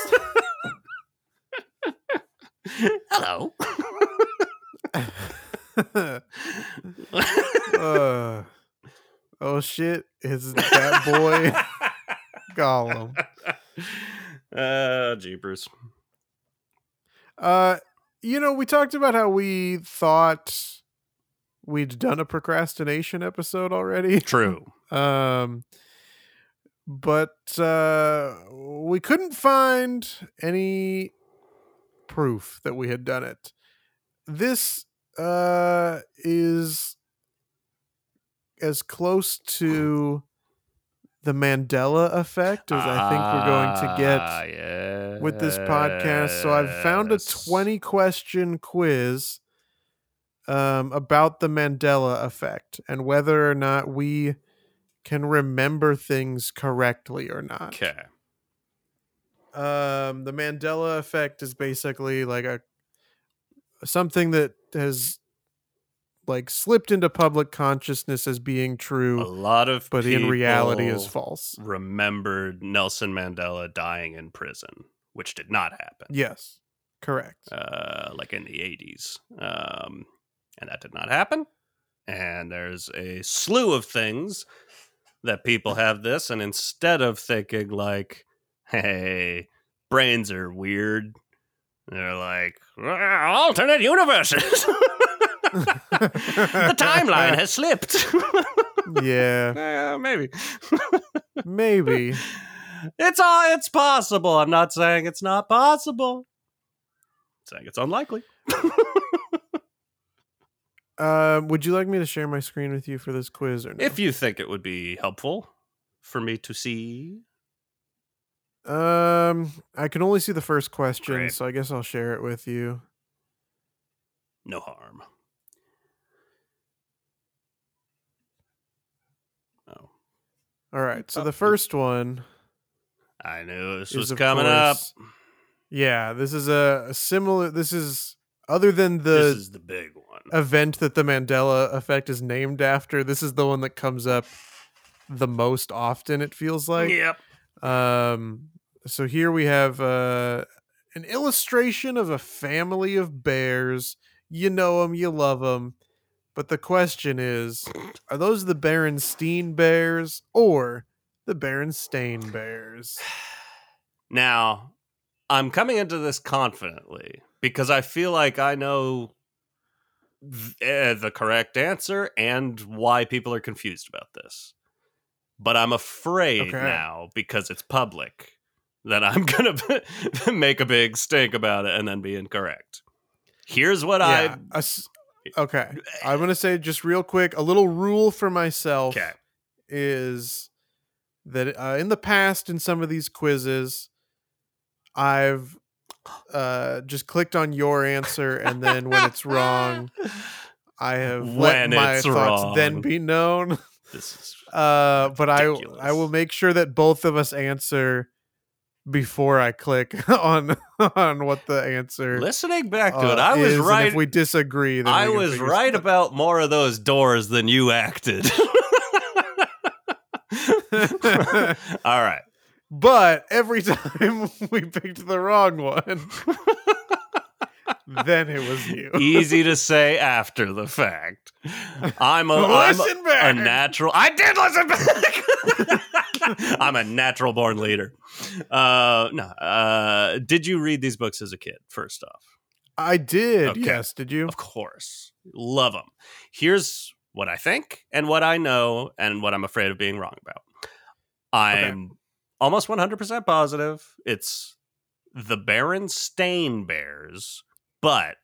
*laughs* Hello. uh, oh shit! Is that boy Gollum? Uh, jeepers. Uh, you know, we talked about how we thought we'd done a procrastination episode already. *laughs* True. Um, but uh, we couldn't find any proof that we had done it. This uh, is as close to the Mandela effect as I think we're going to get with this podcast. So I've found a 20 question quiz um, about the Mandela effect and whether or not we can remember things correctly or not. Okay. Um, the Mandela effect is basically like a something that has like slipped into public consciousness as being true. A lot of but in reality is false. Remembered Nelson Mandela dying in prison, which did not happen. Yes, correct. uh, like in the 80s. Um, and that did not happen. And there's a slew of things that people have this. And instead of thinking, like, hey, brains are weird, they're like, "Ah, alternate universes. *laughs* the timeline has slipped. *laughs* yeah, Eh, maybe. *laughs* maybe. It's all it's possible. I'm not saying it's not possible. I'm saying it's unlikely. *laughs* Uh, would you like me to share my screen with you for this quiz or no? If you think it would be helpful for me to see. um, I can only see the first question, Great. so I guess I'll share it with you. No harm. Oh, All right. So Oh, the first one, I knew this Is was coming up. yeah, this is a, a similar. This is other than the this is the big one. event that the Mandela effect is named after. This is the one that comes up the most often. It feels like. yep. Um, so here we have uh, an illustration of a family of bears. You know them, you love them. But the question is are those the Berenstein Bears or the Berenstain Bears? *sighs* Now, I'm coming into this confidently because I feel like I know th- eh, the correct answer and why people are confused about this. But I'm afraid Okay. now because it's public that I'm *laughs* going to make a big stink about it and then be incorrect. Here's what Yeah, I s- okay. I'm going to say just real quick a little rule for myself Okay. is that uh, in the past, in some of these quizzes, I've uh, just clicked on your answer, and then when it's wrong, I *laughs* have let my thoughts then be known. *laughs* This is Uh, but I I will make sure that both of us answer before I click *laughs* on on what the answer. listening back to uh, it. I was is, right. If we disagree, then I we was right stuff- about more of those doors than you acted. *laughs* All right. but every time *laughs* we picked the wrong one, *laughs* then it was you. Easy to say after the fact. I'm a, I'm Listen back. a natural. I did listen back. I'm a natural born leader. Uh, no. Uh, did you read these books as a kid? First off, I did. Okay. Yes. Did you? of course, love them. Here's what I think, and what I know, and what I'm afraid of being wrong about. I'm almost 100% positive it's the Berenstain Bears, but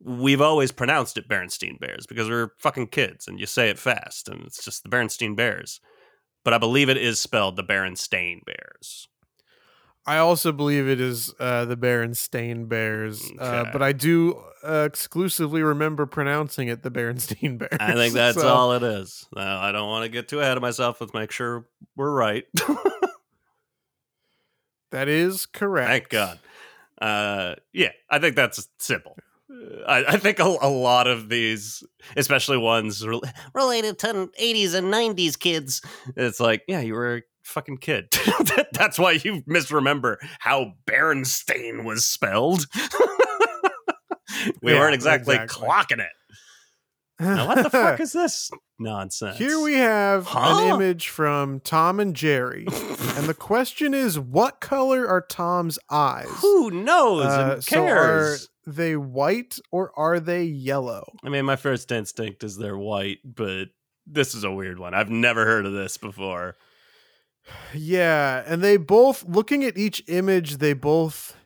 we've always pronounced it Berenstein Bears because we're fucking kids and you say it fast and it's just the Berenstein Bears. But I believe it is spelled the Berenstain Bears. I also believe it is uh, the Berenstain Bears, uh, Okay. but I do uh, exclusively remember pronouncing it the Berenstein *laughs* Bears. I think that's So, all it is. Now, I don't want to get too ahead of myself. Let's make sure we're right. *laughs* That is correct. Thank God. Uh, yeah, I think that's simple. Uh, I, I think a, a lot of these, especially ones rel- related to 80s and 90s kids, it's like, yeah, you were a fucking kid. *laughs* That- that's why you misremember how Berenstain was spelled. we Yeah, weren't exactly, exactly. clocking it. Now, what the fuck is this *laughs* nonsense? Here we have Huh? an image from Tom and Jerry, *laughs* and the question is, what color are Tom's eyes? Who knows Uh, and so are they white or are they yellow? I mean, my first instinct is they're white, but this is a weird one. I've never heard of this before. Yeah, and they both looking at each image, they both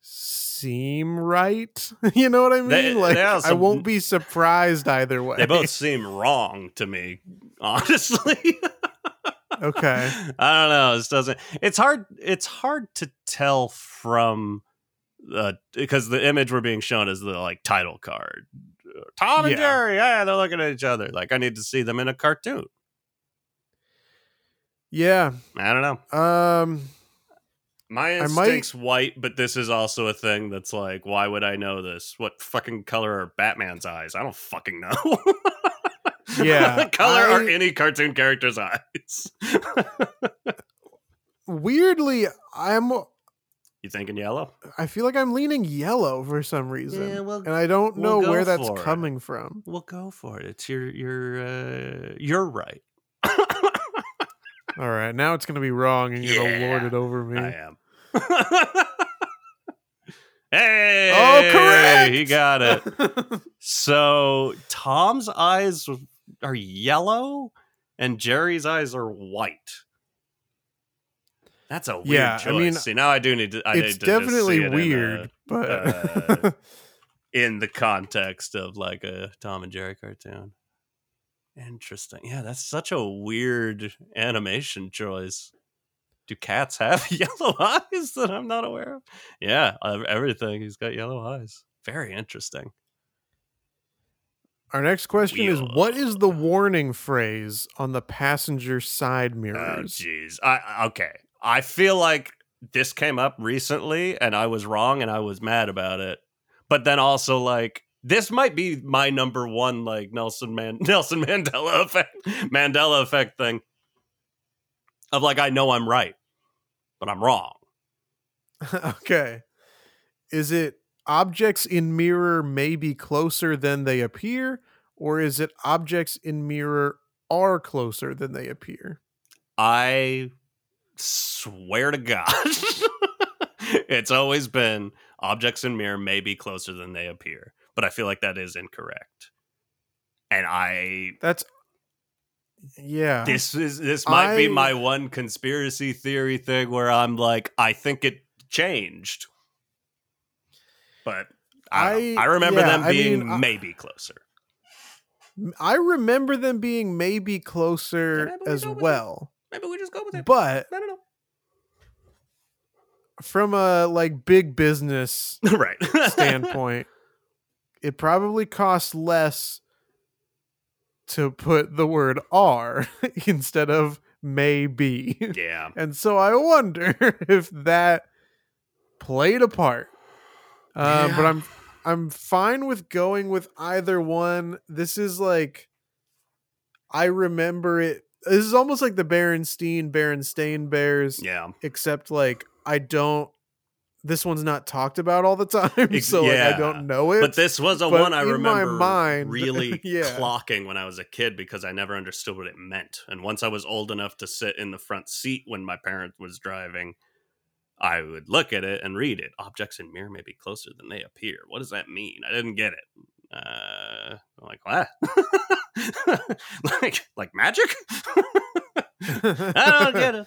seem right. *laughs* you know what I mean? They- like I won't be surprised either way. They both *laughs* seem wrong to me, honestly. *laughs* okay. I don't know. This doesn't. It's hard. It's hard to tell from uh because the image we're being shown is the like title card. Tom and Yeah. Jerry, yeah, they're looking at each other. Like I need to see them in a cartoon. Yeah. I don't know. Um My I might- instinct's white, but this is also a thing that's like, why would I know this? What fucking color are Batman's eyes? I don't fucking know. *laughs* Yeah, what color are any cartoon character's eyes? *laughs* weirdly, I'm you thinking yellow? I feel like I'm leaning yellow for some reason. Yeah, well, and I don't we'll know where that's it. coming from. Well, go for it. It's your your uh, you're right. All right, now it's gonna be wrong and you're gonna lord it over me. I am. *laughs* hey! Oh, correct! He got it. *laughs* So Tom's eyes are yellow and Jerry's eyes are white. That's a weird Yeah, I choice. mean, See, now I do need to. I it's need to definitely it in, weird, uh, but uh, *laughs* in the context of like a Tom and Jerry cartoon. Interesting. Yeah, that's such a weird animation choice. Do cats have *laughs* yellow eyes that I'm not aware of? Yeah, everything. He's got yellow eyes. Very interesting. our next question is what is the warning phrase on the passenger side Oh, mirrors? jeez. I okay. I feel like this came up recently, and I was wrong, and I was mad about it. But then also, like, this might be my number one, like Nelson Man *laughs* Nelson Mandela effect, Mandela effect thing. Of like, I know I'm right, but I'm wrong. *laughs* okay. Is it objects in mirror may be closer than they appear, or is it objects in mirror are closer than they appear? I swear to God, *laughs* it's always been objects in mirror may be closer than they appear, but I feel like that is incorrect. And I That's yeah. this is this might be my one conspiracy theory thing where I'm like, I think it changed, but I I, I remember yeah, them I being mean, I- maybe closer. I remember them being maybe closer maybe as go with it. well. Maybe we just go with it. But I don't know from a like big business *laughs* right standpoint, it probably costs less to put the word are *laughs* instead of maybe. Yeah. And so I wonder *laughs* if that played a part. Uh, But I'm I'm fine with going with either one. This is like I remember it. This is almost like the Berenstein Berenstain Bears, Yeah. except like I don't. This one's not talked about all the time, *laughs* so like I don't know it. But this was a but one I remember mind- really *laughs* yeah. clocking when I was a kid because I never understood what it meant. And once I was old enough to sit in the front seat when my parent was driving, I would look at it and read it. Objects in mirror may be closer than they appear. What does that mean? I didn't get it. Uh, I'm like what? *laughs* like like magic? I don't get it.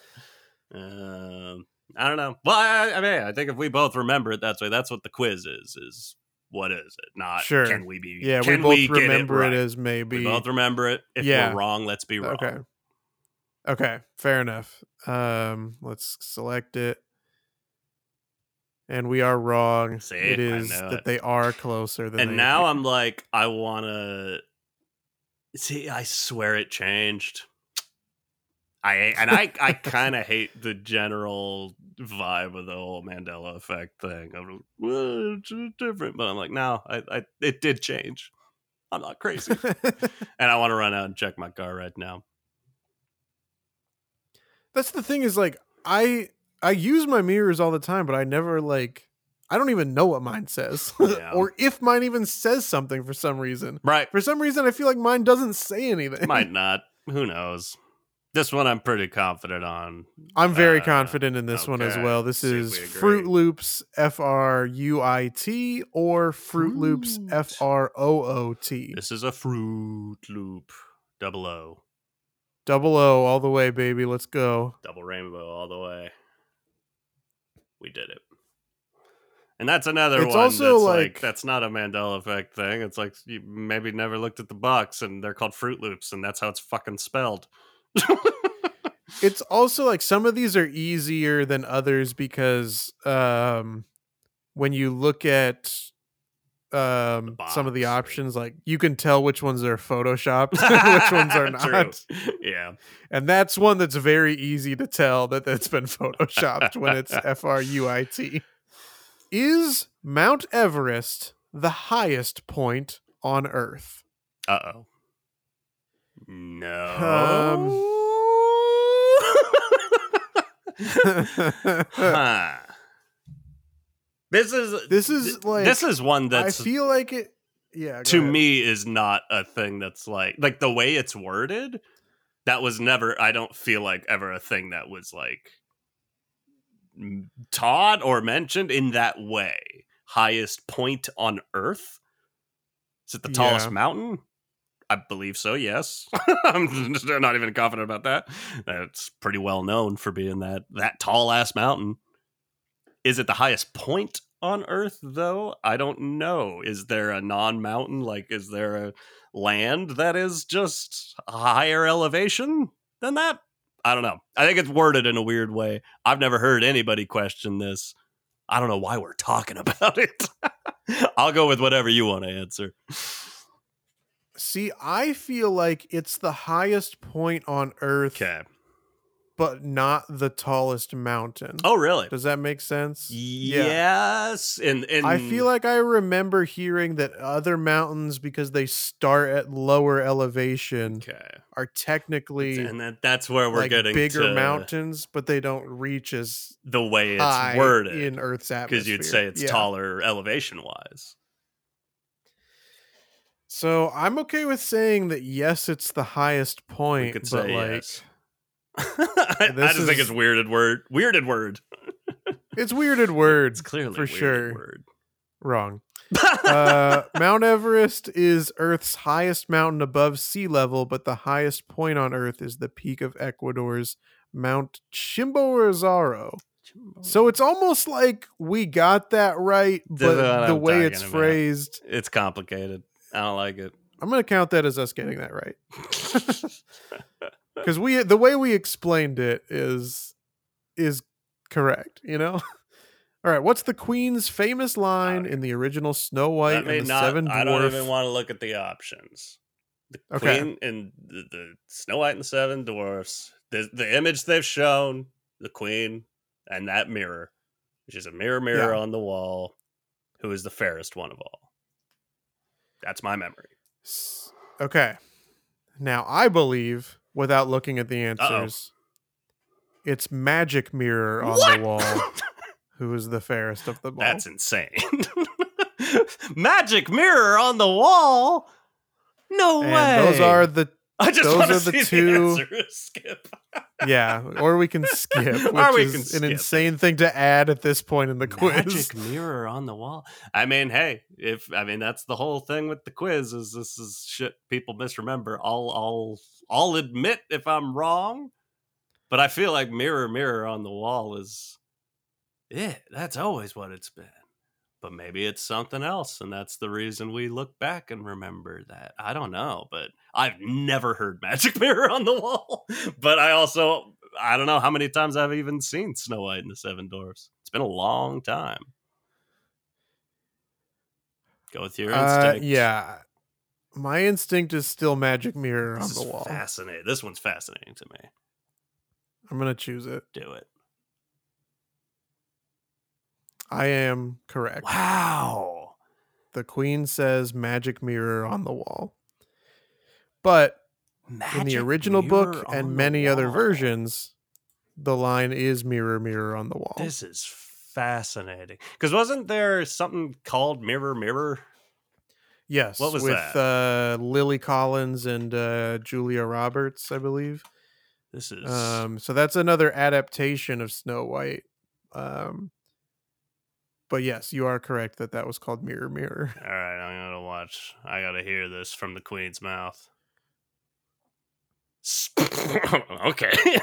Um, I don't know. Well, I, I mean, I think if we both remember it, that's way. That's what the quiz is. Is what is it? Not Sure. can we be? yeah, we both get remember it, right? as maybe. We both remember it. If Yeah. we're wrong, let's be wrong. Okay. Okay, fair enough. Um, let's select it. And we are wrong. See, it I know that it. they are closer than And now appear. I'm like, I want to see. I swear it changed. I and I I *laughs* kind of hate the general vibe of the whole Mandela effect thing. I'm, well, it's different, but I'm like, no, I, I it did change. I'm not crazy, *laughs* and I want to run out and check my car right now. That's the thing is like I I use my mirrors all the time, but I never like I don't even know what mine says. *laughs* Yeah. or if mine even says something for some reason. Right, For some reason I feel like mine doesn't say anything. might not. Who knows? This one I'm pretty confident on. I'm very Uh, confident in this one as well. This is we. Fruit Loops F R U I T or Froot Loops F R O O T. This is a Froot Loop, double O, Double O all the way, baby. Let's go. double rainbow all the way. We did it. And that's another It's one also that's like, like- that's not a Mandela effect thing. It's like you maybe never looked at the box and they're called Froot Loops and that's how it's fucking spelled. *laughs* It's also like some of these are easier than others because um when you look at um some of the options like you can tell which ones are photoshopped *laughs* which ones are *laughs* not Yeah. and that's one that's very easy to tell that that's been photoshopped when it's F R U I T. Is Mount Everest the highest point on Earth? Uh No. Um, *laughs* huh. This is This is, th- like, this is one that I feel like it. Yeah, to ahead. me is not a thing that's like like the way it's worded. That was never. I don't feel like ever a thing that was like taught or mentioned in that way. Highest point on Earth. Is it the tallest Yeah. mountain? I believe so. Yes, *laughs* I'm not even confident about that. That's pretty well known for being that that tall ass mountain. Is it the highest point on Earth though? I don't know. Is there a non mountain? Like, is there a land that is just a higher elevation than that? I don't know. I think it's worded in a weird way. I've never heard anybody question this. I don't know why we're talking *laughs* about it. I'll go with whatever you want to answer. See, I feel like it's the highest point on Earth, Okay. but not the tallest mountain. Oh, really? Does that make sense? Yes. And, and I feel like I remember hearing that other mountains, because they start at lower elevation, okay. are technically And that, that's where we're like getting bigger mountains, but they don't reach as the way it's high worded. in Earth's atmosphere. because you'd say it's Yeah. taller elevation wise. So I'm okay with saying that yes, it's the highest We point, could but say like yes. *laughs* I, I just think it's weirded word. Weirded word. *laughs* it's weirded words. It's clearly for sure. word. Wrong. uh, *laughs* Mount Everest is Earth's highest mountain above sea level, but the highest point on Earth is the peak of Ecuador's Mount Chimborazo. So it's almost like we got that right, is but the way it's about. phrased, it's complicated. I don't like it. I'm going to count that as us getting that right. *laughs* Cuz we the way we explained it is is correct, you know? *laughs* All right, what's the queen's famous line in the original Snow White and the not. Seven I don't even want to look at the options. The Okay. queen and the, the Snow White and the Seven Dwarfs. The the image they've shown, the queen and that mirror, which is a mirror mirror Yeah. on the wall, who is the fairest one of all. That's my memory. Okay. Now I believe, without looking at the answers, it's Magic Mirror on What? the wall. *laughs* Who is the fairest of them all? That's insane. *laughs* Magic mirror on the wall. No and way. those are the I just those want to are the see two- the answer. Skip. *laughs* yeah, or we can skip, *laughs* which Or we is can an skip. insane thing to add at this point in the quiz. Magic *laughs* mirror on the wall. I mean, hey, if I mean that's the whole thing with the quiz is this is shit people misremember. I'll I'll I'll admit if I'm wrong, but I feel like mirror mirror on the wall is it. That's always what it's been. But maybe it's something else, and that's the reason we look back and remember that. I don't know, but I've never heard *laughs* Magic Mirror on the Wall. But I also I don't know how many times I've even seen Snow White and the Seven Dwarfs. It's been a long time. Go with your Uh, instinct. yeah, my instinct is still Magic Mirror on the is wall. fascinating. This one's fascinating to me. I'm gonna choose it. Do it. I am correct. Wow. The Queen says Magic Mirror on the wall, but in the original book and many other versions, the line is Mirror Mirror on the wall. This is fascinating. Because wasn't there something called Mirror Mirror? yes, what was with that? Uh, Lily Collins and uh, Julia Roberts, I believe. This is Um, so that's another adaptation of Snow White. Um, but yes, you are correct that that was called Mirror Mirror. all right. I'm gonna watch. I gotta hear this from the Queen's mouth. *laughs* Okay. *laughs*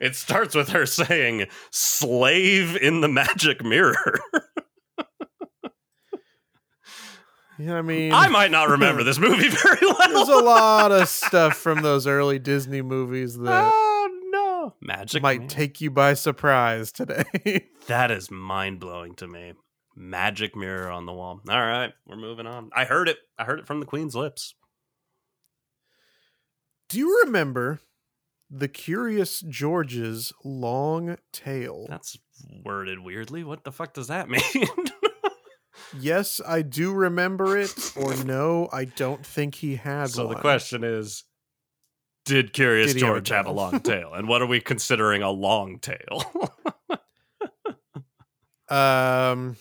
it starts with her saying "slave in the magic mirror." *laughs* Yeah, I mean, I might not remember this movie very well. there's a lot of stuff from those early Disney movies that ah. Oh! Magic might take you by surprise today. *laughs* That is mind blowing to me. Magic mirror on the wall. All right, we're moving on. I heard it. I heard it from the Queen's lips. Do you remember the Curious George's long tail? That's worded weirdly. What the fuck does that *laughs* mean? Yes, I do remember it, or no, I don't think he had so one. the question is Did Curious Did he have a George have a long tail? And what are we *laughs* considering a long tail? *laughs* Um,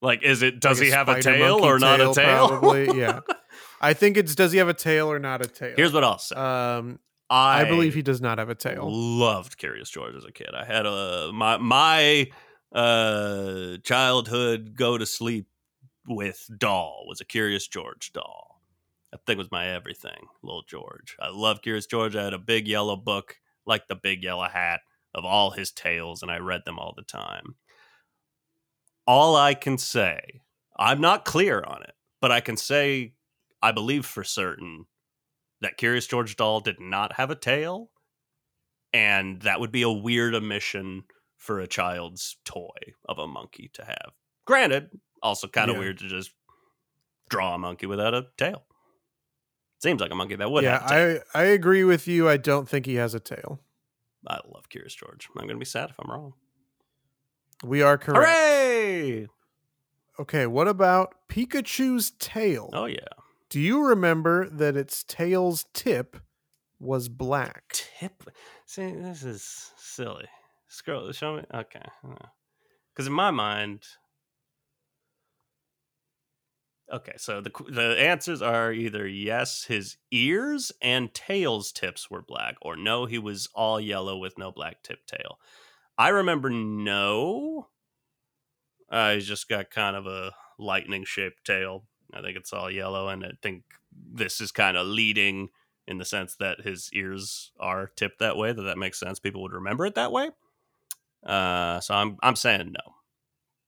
like, is it, does like he have a tail or not a tail? Probably, yeah. *laughs* I think it's does he have a tail or not a tail? Here's what I'll say. um, I, I believe he does not have a tail. loved Curious George as a kid. I had a my my uh childhood go to sleep with doll was a Curious George doll. That thing was my everything, little George. I love Curious George. I had a big yellow book, like the big yellow hat, of all his tales, and I read them all the time. All I can say, I'm not clear on it, but I can say I believe for certain that Curious George doll did not have a tail, and that would be a weird omission for a child's toy of a monkey to have. Granted, also kind of Yeah. weird to just draw a monkey without a tail. Seems like a monkey that would yeah. I I agree with you. I don't think he has a tail. I, love Curious George. I'm going to be sad if I'm wrong. We are correct. Hooray! Okay, what about Pikachu's tail? Oh, yeah. Do you remember that its tail's tip was black? Tip. See, this is silly. Scroll, show me. Okay. Uh, because in my mind, okay, so the the answers are either yes, his ears and tails tips were black, or no, he was all yellow with no black tip tail. I remember no. Uh, he's just got kind of a lightning shaped tail. I think it's all yellow, and I think this is kind of leading in the sense that his ears are tipped that way. That that makes sense. People would remember it that way. Uh, so I'm I'm saying no,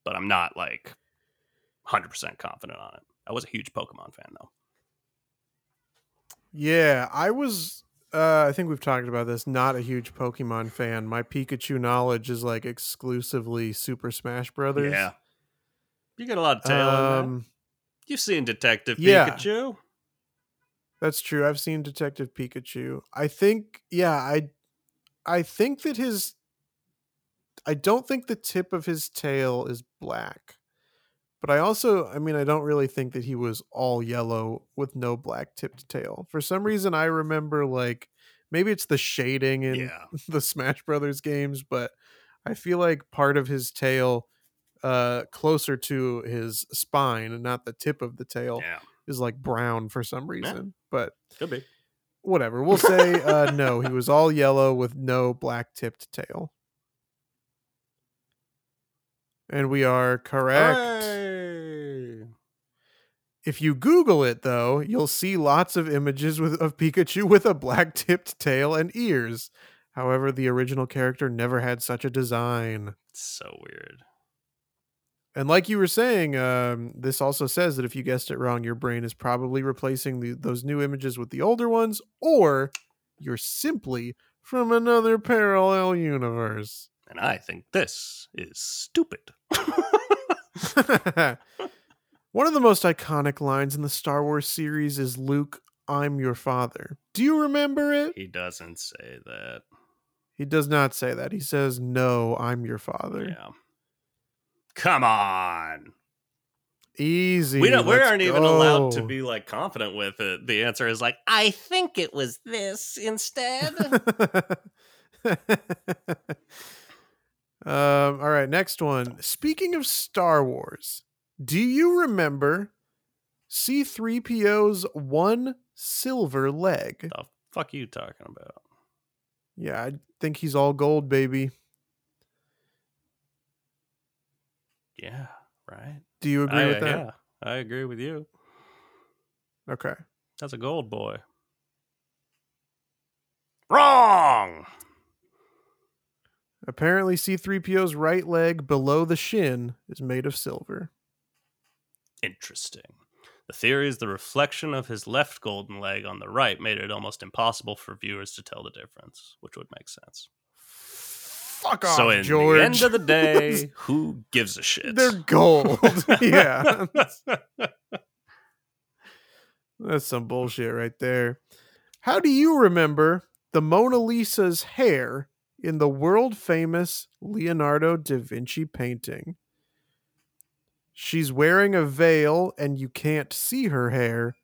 but I'm not like 100 percent confident on it. I was a huge Pokemon fan though. Yeah, I was. Uh, I think we've talked about this. Not a huge Pokemon fan. My Pikachu knowledge is like exclusively Super Smash Brothers. Yeah, you get a lot of tail. Um, You've seen Detective yeah. Pikachu. That's true. I've seen Detective Pikachu. I think yeah, I I think that his I don't think the tip of his tail is black. But I also I mean I don't really think that he was all yellow with no black tipped tail. For some reason I remember like maybe it's the shading in Yeah. *laughs* the Smash Brothers games, but I feel like part of his tail uh closer to his spine and not the tip of the tail Yeah. is like brown for some reason. But Could be. whatever. We'll say uh no, he was all yellow with no black tipped tail. And we are correct. Hooray! If you Google it though, you'll see lots of images with of Pikachu with a black tipped tail and ears. However, the original character never had such a design. It's so weird. And like you were saying, um, this also says that if you guessed it wrong, your brain is probably replacing the, those new images with the older ones, or you're simply from another parallel universe. And I think this is stupid. *laughs* *laughs* One of the most iconic lines in the Star Wars series is Luke, I'm your father. Do you remember it? he doesn't say that. He does not say that. He says, No, I'm your father. Yeah. Come on. Easy. we don't we aren't even allowed to be like confident with it. The answer is like, I think it was this instead. *laughs* um, all right, next one. Speaking of Star Wars, do you remember C3PO's one silver leg? the fuck you talking about? Yeah, I think he's all gold, baby. Yeah, right. Do you agree I, with that? Yeah, I agree with you. Okay. That's a gold boy. Wrong. Apparently, C3PO's right leg below the shin is made of silver. Interesting. The theory is the reflection of his left golden leg on the right made it almost impossible for viewers to tell the difference, which would make sense. Fuck off, so, in George. the end of the day, *laughs* who gives a shit? They're gold. *laughs* yeah. *laughs* That's some bullshit right there. How do you remember the Mona Lisa's hair in the world famous Leonardo da Vinci painting? She's wearing a veil and you can't see her hair,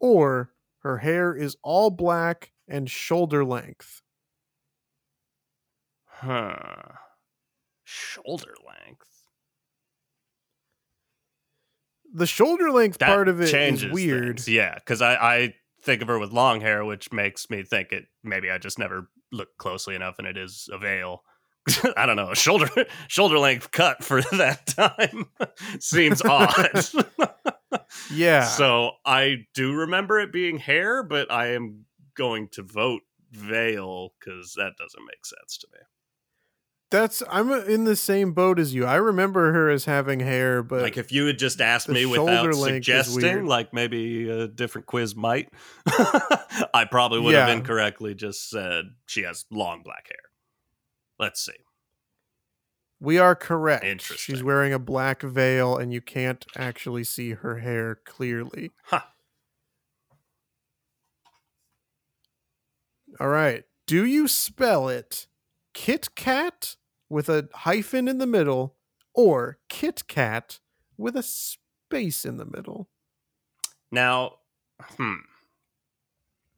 or her hair is all black and shoulder length. Huh. Shoulder length. The shoulder length That part of it is changes weird. things. Yeah, because I, I think of her with long hair, which makes me think it maybe I just never looked closely enough and it is a veil. *laughs* I don't know. Shoulder *laughs* shoulder length cut for *laughs* that time seems odd. Yeah. So I do remember it being hair, but I am going to vote veil because that doesn't make sense to me. That's I'm in the same boat as you. I remember her as having hair, but like if you had just asked me without length is weird. suggesting, like maybe a different quiz might, I probably would have incorrectly just said she has long black hair. Let's see. we are correct. Interesting. She's wearing a black veil, and you can't actually see her hair clearly. Huh. All right. Do you spell it Kit Kat with a hyphen in the middle, or Kit Kat with a space in the middle? Now, hmm.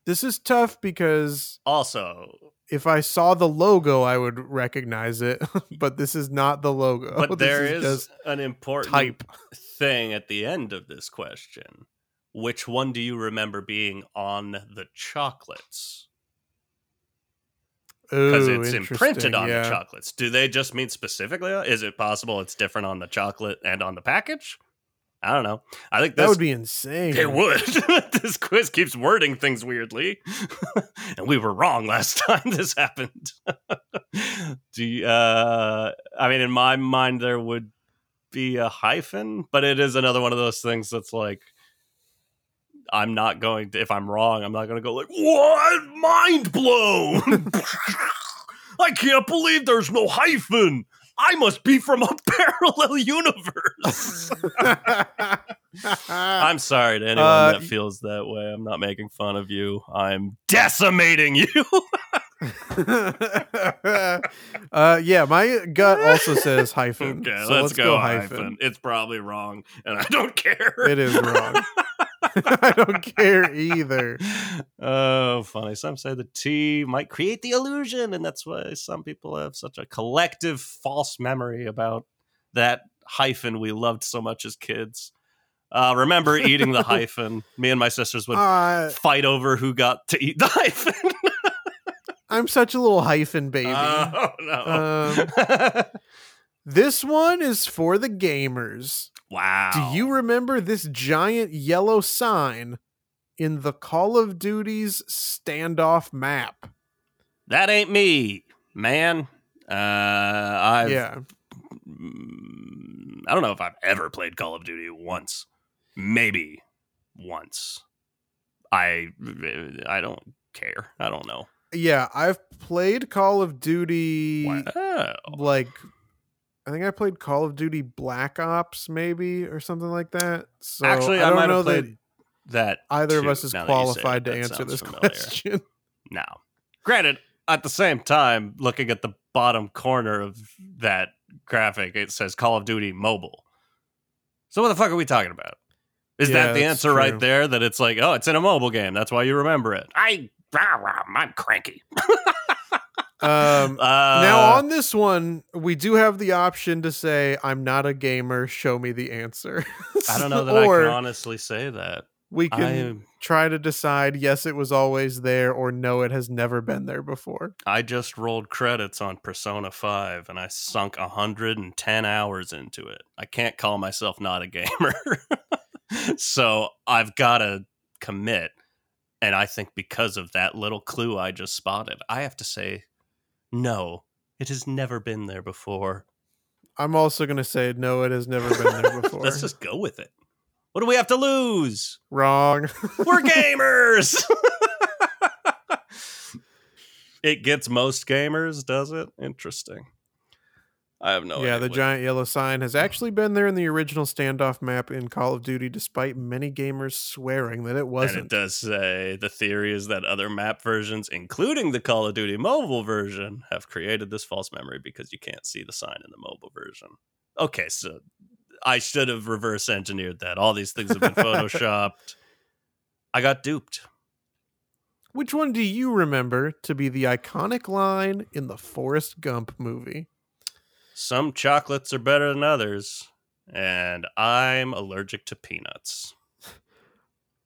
This is tough because Also, if I saw the logo, I would recognize it, *laughs* but this is not the logo. but *laughs* This there is just an important type. thing at the end of this question. Which one do you remember being on the chocolates? Because it's imprinted on yeah. the chocolates. Do they just mean specifically? Is it possible it's different on the chocolate and on the package? I don't know. I think That would be insane. It would. *laughs* this quiz keeps wording things weirdly, *laughs* and we were wrong last *laughs* time this happened. Do you, uh, I mean, in my mind, there would be a hyphen, but it is another one of those things that's like, I'm not going to. If I'm wrong, I'm not going to go like, "What? Mind blown! I can't believe there's no hyphen. I must be from a *laughs* parallel universe." *laughs* I'm sorry to anyone Uh, that feels that way. I'm not making fun of you. I'm decimating you. *laughs* uh, yeah, my gut also says hyphen. okay, so let's, go, hyphen. It's probably wrong, and I don't care. It is wrong. *laughs* I don't care either. Oh, funny. Some say the T might create the illusion, and that's why some people have such a collective false memory about that hyphen we loved so much as kids. Uh, remember eating the *laughs* hyphen? Me and my sisters would Uh, fight over who got to eat the hyphen. *laughs* I'm such a little hyphen baby. Oh no! Um, this one is for the gamers. Wow. Do you remember this giant yellow sign in the Call of Duty's standoff map? That ain't me, man. Uh, I've. yeah. mm, I don't know if I've ever played Call of Duty once. Maybe once. I I don't care. I don't know. Yeah, I've played Call of Duty Wow. like I think I played Call of Duty Black Ops maybe or something like that. So Actually, I I, don't might know have that played that. either of us is now that you say it. qualified to answer this *laughs* familiar. question. Now, granted, at the same time, looking at the bottom corner of that graphic, it says Call of Duty Mobile. So what the fuck are we talking about? Is Yeah, that the answer true. right there? That it's like, oh, it's in a mobile game. That's why you remember it. I, rah, rah, I'm cranky. *laughs* Um, *laughs* Uh, now on this one, we do have the option to say I'm not a gamer, show me the answer. *laughs* I don't know *laughs* that I can honestly say that. we can am. try to decide yes it was always there or no it has never been there before. I just rolled credits on Persona 5 and I sunk 110 hours into it. I can't call myself not a gamer. so I've got to commit. And I think because of that little clue I just spotted, I have to say, no, it has never been there before. I'm also going to say no it has never been there *laughs* before. Let's just go with it. What do we have to lose? Wrong. We're *laughs* gamers. *laughs* it gets most gamers, does it? Interesting. I have no idea. yeah, the what- giant yellow sign has actually been there in the original standoff map in Call of Duty, despite many gamers swearing that it wasn't. it does say the theory is that other map versions, including the Call of Duty mobile version, have created this false memory because you can't see the sign in the mobile version. Okay, so I should have reverse engineered that. All these things have been photoshopped. *laughs* I got duped. Which one do you remember to be the iconic line in the Forrest Gump movie? Some chocolates are better than others, and I'm allergic to peanuts.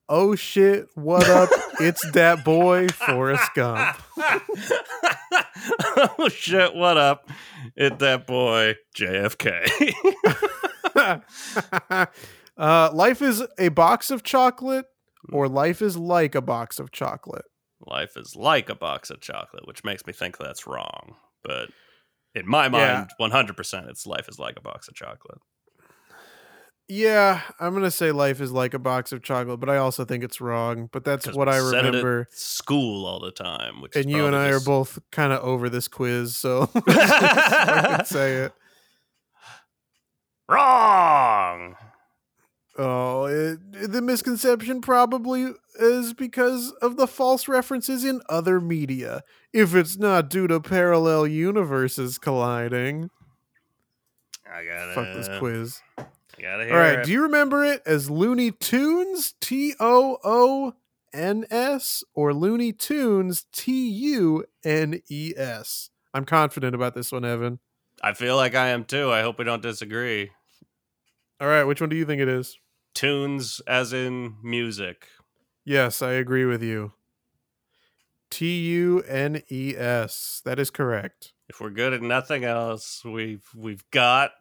Oh shit, what up? it's that boy, Forrest *laughs* Gump. oh shit, what up? It's that boy JFK. *laughs* uh, life is a box of chocolate, or life is like a box of chocolate. Life is like a box of chocolate, which makes me think that's wrong. But in my mind, 100% it's life is like a box of chocolate. Yeah, I'm gonna say life is like a box of chocolate, but I also think it's wrong. But that's what I said it at remember. school all the time, which is And you and I are both kind of over this quiz, so *laughs* *laughs* I can say it. wrong. Oh, it, the misconception probably is because of the false references in other media. If it's not due to parallel universes colliding, I gotta fuck this quiz. Gotta hear All right, it. do you remember it as Looney Toons T O O N S or Looney Tunes T U N E S? I'm confident about this one, Evan. I feel like I am too. I hope we don't disagree. All right, which one do you think it is? Tunes as in music. Yes, I agree with you. T U N E S. That is correct. If we're good at nothing else, we've we've got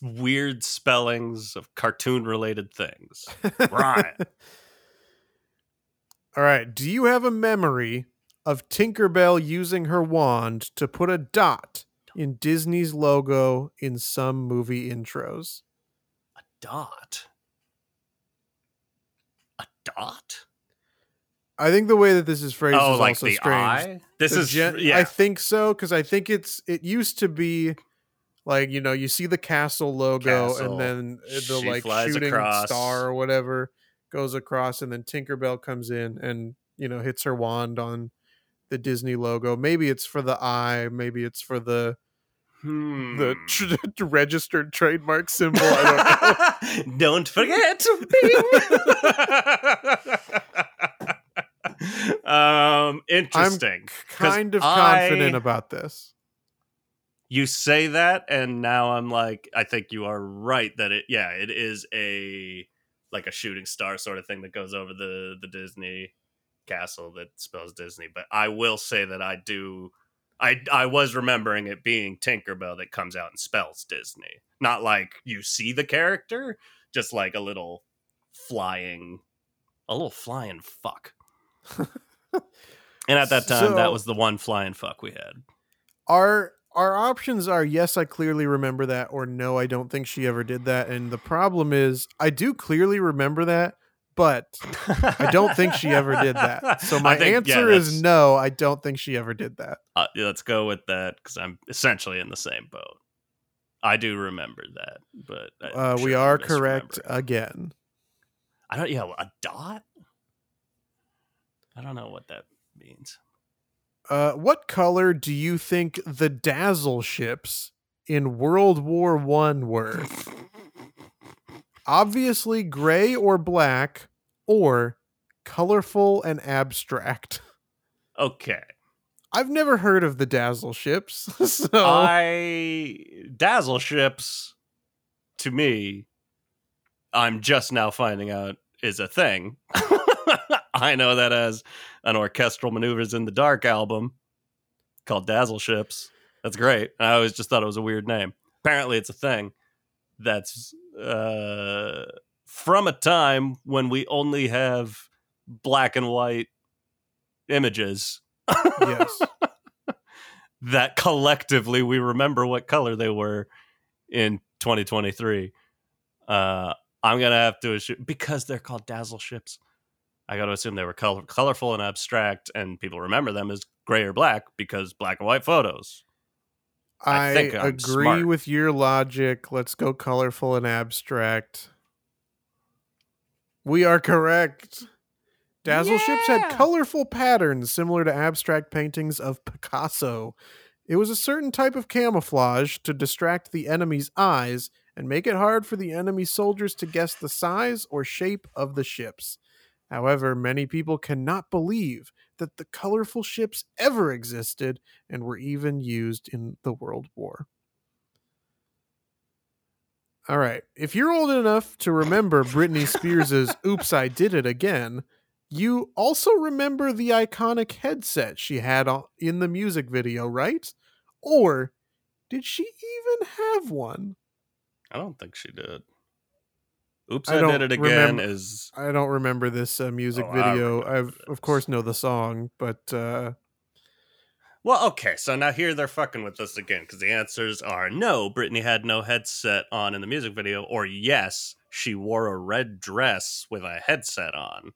weird spellings of cartoon related things. Right. *laughs* All right. Do you have a memory of Tinkerbell using her wand to put a dot in Disney's logo in some movie intros? A dot? I think the way that this is phrased oh, is like also the strange. eye. This The is gen- yeah. I think so because I think it's it used to be Like you know, you see the castle logo, Castle. and then the She like shooting across. star or whatever goes across, and then Tinkerbell comes in and you know hits her wand on the Disney logo. Maybe it's for the eye, maybe it's for the Hmm. *laughs* the tr- registered trademark symbol. I don't know. *laughs* Don't forget. *laughs* Um, interesting. 'cause kind of I- confident about this. you say that and now i'm like i think you are right that it yeah it is a like a shooting star sort of thing that goes over the the disney castle that spells disney but i will say that i do i i was remembering it being tinkerbell that comes out and spells disney. Not like you see the character just like a little flying a little flying fuck. And at that time So- that was the one flying fuck we had. Our our options are yes, I clearly remember that, or no, I don't think she ever did that. And the problem is, I do clearly remember that, but I don't think she ever did that. *laughs* So my think, yeah, answer is no, I don't think she ever did that. Uh, let's go with that because I'm essentially in the same boat. I do remember that, but Uh, we are correct again. I don't. Yeah, a dot. I don't know what that means. Uh, what color do you think the Dazzle ships in World War One were? *laughs* Obviously, gray or black, or colorful and abstract. *laughs* Okay, I've never heard of the Dazzle ships, *laughs* so I dazzle ships. To me, I'm just now finding out is a thing. *laughs* I know that as an orchestral maneuvers in the dark album called Dazzle Ships. That's great. I always just thought it was a weird name. Apparently, it's a thing that's uh, from a time when we only have black and white images yes. *laughs* that collectively we remember what color they were in 2023. Uh, I'm gonna have to assume because they're called dazzle ships. I got to assume they were color- colorful and abstract, and people remember them as gray or black because black and white photos. I I, think I'm agree smart. with your logic. Let's go colorful and abstract. We are correct. Dazzle ships had colorful patterns similar to abstract paintings of Picasso. It was a certain type of camouflage to distract the enemy's eyes and make it hard for the enemy soldiers to guess the size or shape of the ships. However, many people cannot believe that the colorful ships ever existed and were even used in the World War. All right. If you're old enough to remember Britney Spears' Oops, I Did It Again, you also remember the iconic headset she had in the music video, right? Or did she even have one? I don't think she did. Oops, I I, did it again. remember- Is I don't remember this uh, music Oh, video. I've, of course, know the song, but uh, Well, okay, so now here they're fucking with us again because the answers are no, Britney had no headset on in the music video, or yes, she wore a red dress with a headset on.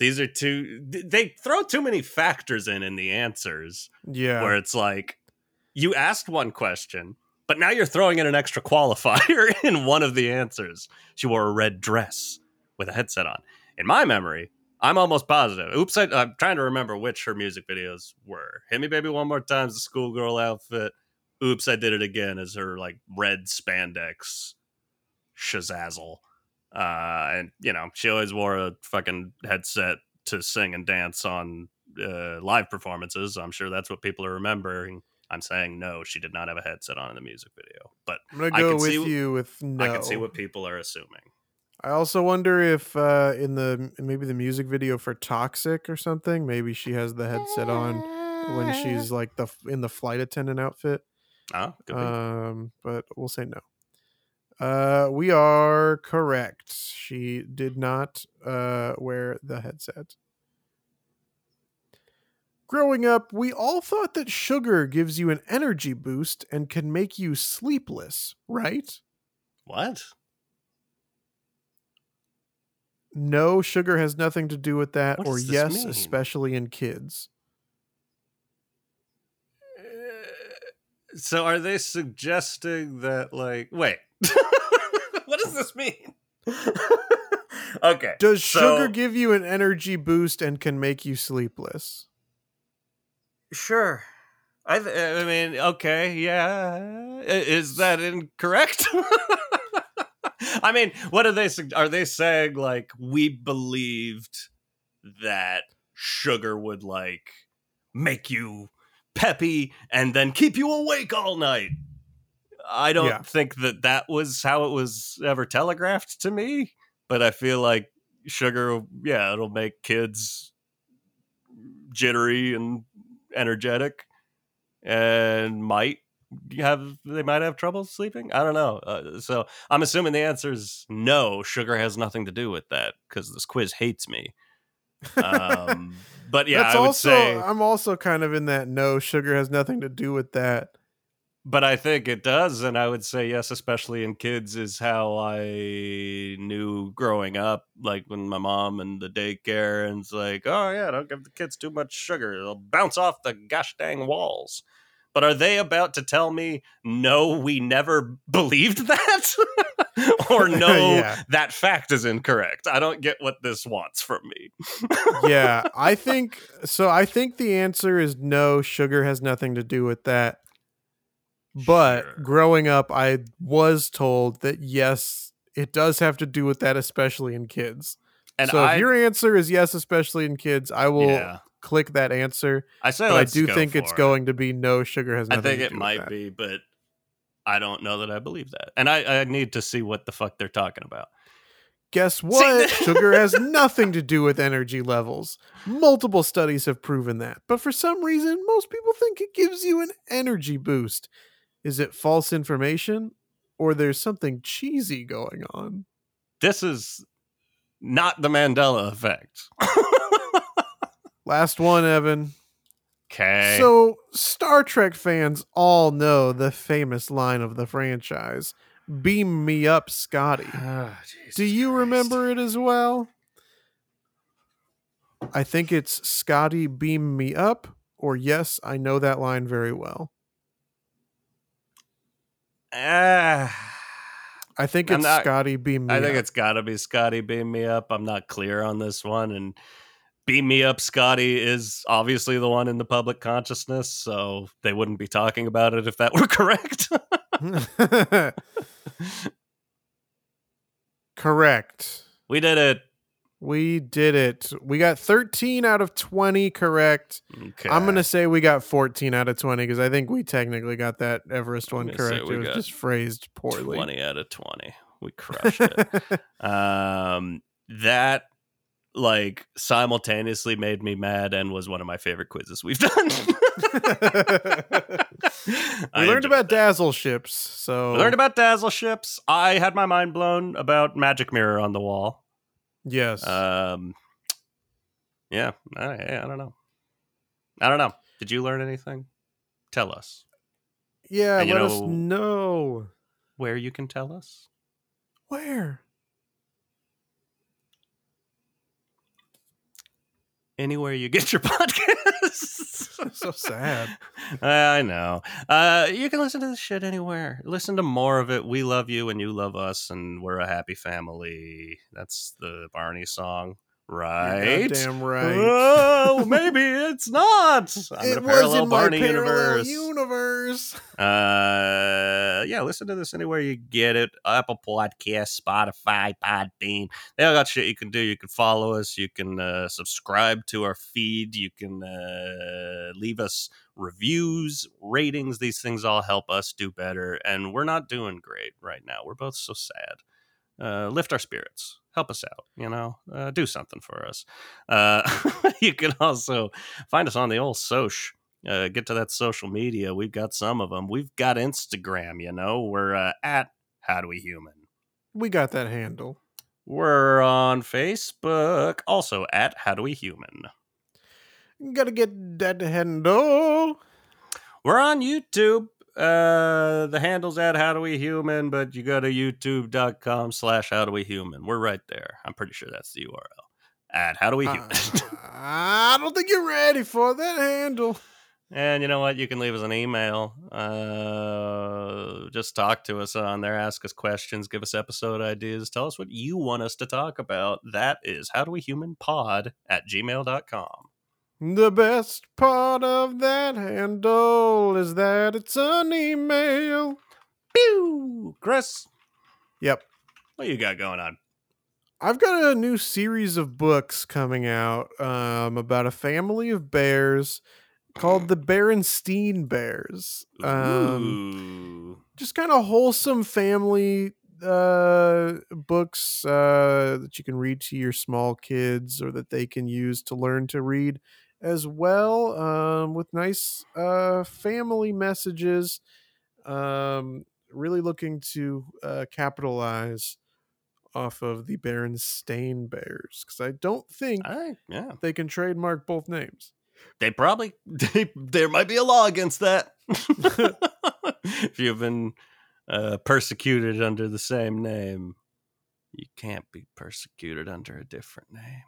These are two, they throw too many factors in in the answers yeah. where it's like, you asked one question, but now you're throwing in an extra qualifier *laughs* in one of the answers. She wore a red dress with a headset on. In my memory, I'm almost positive. Oops, I, I'm trying to remember which her music videos were. Hit Me Baby One More Time's the schoolgirl outfit. Oops, I Did It Again is her like red spandex shazazzle. Uh, and, you know, she always wore a fucking headset to sing and dance on uh, live performances. I'm sure that's what people are remembering. I'm saying no, she did not have a headset on in the music video, but I'm gonna I go can with see you with no. I can see what people are assuming. I also wonder if uh, in the maybe the music video for Toxic or something, maybe she has the headset on when she's like the in the flight attendant outfit. Ah. Um, but we'll say no. Uh, we are correct. She did not uh, wear the headset. Growing up, we all thought that sugar gives you an energy boost and can make you sleepless, right? what? No, sugar has nothing to do with that, What or yes, mean? especially in kids. So are they suggesting that like wait. *laughs* what does this mean? *laughs* okay. Does so- sugar give you an energy boost and can make you sleepless? Sure. I th- I mean, okay, yeah. Is that incorrect? *laughs* I mean, what are they are they saying like we believed that sugar would like make you peppy and then keep you awake all night? I don't Yeah. think that that was how it was ever telegraphed to me, but I feel like sugar yeah, it'll make kids jittery and energetic and might have they might have trouble sleeping? I don't know. Uh, so i'm assuming the answer is no. Sugar has nothing to do with that because this quiz hates me. Um *laughs* but yeah That's i would also say I'm also kind of in that no sugar has nothing to do with that. But i think it does and i would say yes especially in kids is how i knew growing up like when my mom and the daycare and it's like oh yeah don't give the kids too much sugar they'll bounce off the gosh dang walls but are they about to tell me no we never *laughs* believed that *laughs* or *laughs* no Yeah. that fact is incorrect i don't get what this wants from me yeah, I think so. I think the answer is no. Sugar has nothing to do with that. But Sure. growing up, I was told that yes, it does have to do with that, especially in kids. and so I, if your answer is yes, especially in kids, I will yeah click that answer. i say I do think it's it. going to be no. Sugar has I nothing. think to it do with that. I think it might be, but I don't know that I believe that. And I, I need to see what the fuck they're talking about. Guess *laughs* what? Sugar has *laughs* nothing to do with energy levels. Multiple studies have proven that. But for some reason, most people think it gives you an energy boost. Is it false information? Or there's something cheesy going on? This is not the Mandela effect. *laughs* Last one, Evan. okay. So, Star Trek fans all know the famous line of the franchise Beam me up, Scotty. Ah, Do you remember it as well? I think it's Scotty beam me up, or yes, I know that line very well. Ah, *sighs* I think it's not- Scotty beam me I think up. it's got to be Scotty beam me up. I'm not clear on this one. And beam me up, Scotty is obviously the one in the public consciousness. So they wouldn't be talking about it if that were *laughs* correct. *laughs* correct. we did it. We did it. We got 13 out of 20 correct. Okay. I'm going to say we got 14 out of 20 because I think we technically got that Everest one correct. It was just phrased poorly. 20 out of 20. We crushed it. *laughs* um that like simultaneously made me mad and was one of my favorite quizzes we've done. *laughs* *laughs* we learned about dazzle ships. So we learned about dazzle ships. I had my mind blown about magic mirror on the wall. Yes. Um yeah, I, I don't know. I don't know. Did you learn anything? Tell us yeah, and let us know- know. where you can tell us. Where? Anywhere you get your *laughs* podcasts. so sad. *laughs* I know. Uh, you can listen to this shit anywhere. Listen to more of it. We love you and you love us, and we're a happy family. That's the Barney song, right? Damn right. Oh, maybe it's not. I'm it in a was parallel in my Barney parallel universe. universe. *laughs* Uh, yeah, listen to this anywhere you get it. Apple Podcast, Spotify, Podbean. They all got shit you can do. You can follow us. You can uh, subscribe to our feed. You can uh, leave us reviews, ratings. These things all help us do better. And we're not doing great right now. We're both so sad. Uh, lift our spirits. Help us out. You know, uh, do something for us. Uh, *laughs* you can also find us on the old Soch uh, get to that social media. We've got some of them. We've got Instagram. You know, we're uh, at How Do We Human. We got that handle. We're on Facebook, also at How Do We Human. Gotta get that handle. We're on YouTube. Uh, the handle's at How Do We Human, but you go to youtube.com slash How Do We Human. We're right there. I'm pretty sure that's the URL. At How Do We Human. *laughs* Uh, I don't think you're ready for that handle. And you know what? You can leave us an email. Uh, just talk to us on there. Ask us questions. Give us episode ideas. Tell us what you want us to talk about. That is how do we human pod at gmail.com. The best part of that handle is that it's an email. Pew! Chris, Yep. what you got going on? I've got a new series of books coming out um, about a family of bears called the Berenstein Bears. Um, just kind of wholesome family uh, books uh, that you can read to your small kids or that they can use to learn to read as well um, with nice uh, family messages. Um, really looking to uh, capitalize off of the Berenstain Bears because I don't think I, yeah. they can trademark both names. They probably *laughs* they, there might be a law against that. *laughs* if you've been uh, persecuted under the same name, you can't be persecuted under a different name.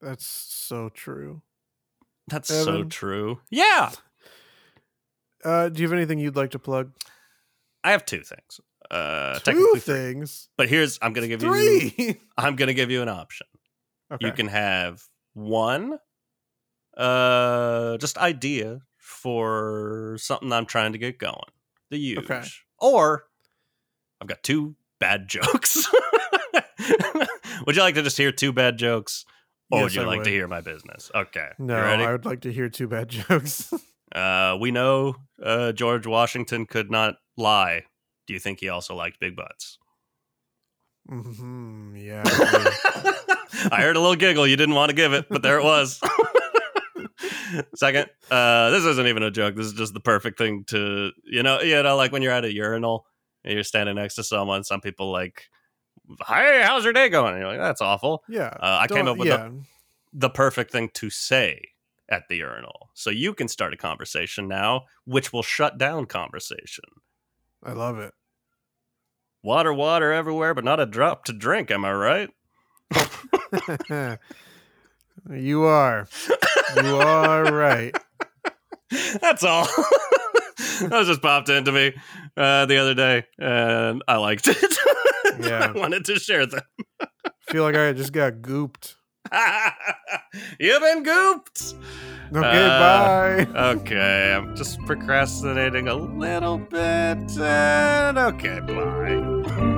That's so true. That's so true. Yeah, Uh, do you have anything you'd like to plug? I have two things. Uh, Two things. But here's I'm gonna give you Three. *laughs* I'm gonna give you an option. okay. You can have one, uh, just idea for something I'm trying to get going. The huge. Okay. Or I've got two bad *laughs* jokes. *laughs* would you like to just hear two bad jokes? Or would Yes, you I like to hear my business? Okay. No, I would like to hear two bad *laughs* jokes. Uh, we know uh, George Washington could not lie. Do you think he also liked big butts? Mm-hmm, yeah. I. *laughs* I heard a little giggle. You didn't want to give it, but there it was. *laughs* Second, uh, this isn't even a joke. This is just the perfect thing to, you know, you know, like when you're at a urinal and you're standing next to someone. Some people like, "Hey, how's your day going?" And you're like, "That's awful." yeah. Uh, I came up with yeah. the perfect thing to say at the urinal, so you can start a conversation now, which will shut down conversation. I love it. Water, water everywhere, but not a drop to drink. Am I right? *laughs* you are. You are right. *laughs* That's all. *laughs* that was just popped into me uh, the other day, and I liked it. *laughs* Yeah. I wanted to share them. feel like I just got gooped. *laughs* You've been gooped. Okay, Uh, bye. *laughs* Okay, I'm just procrastinating a little bit. And okay, bye.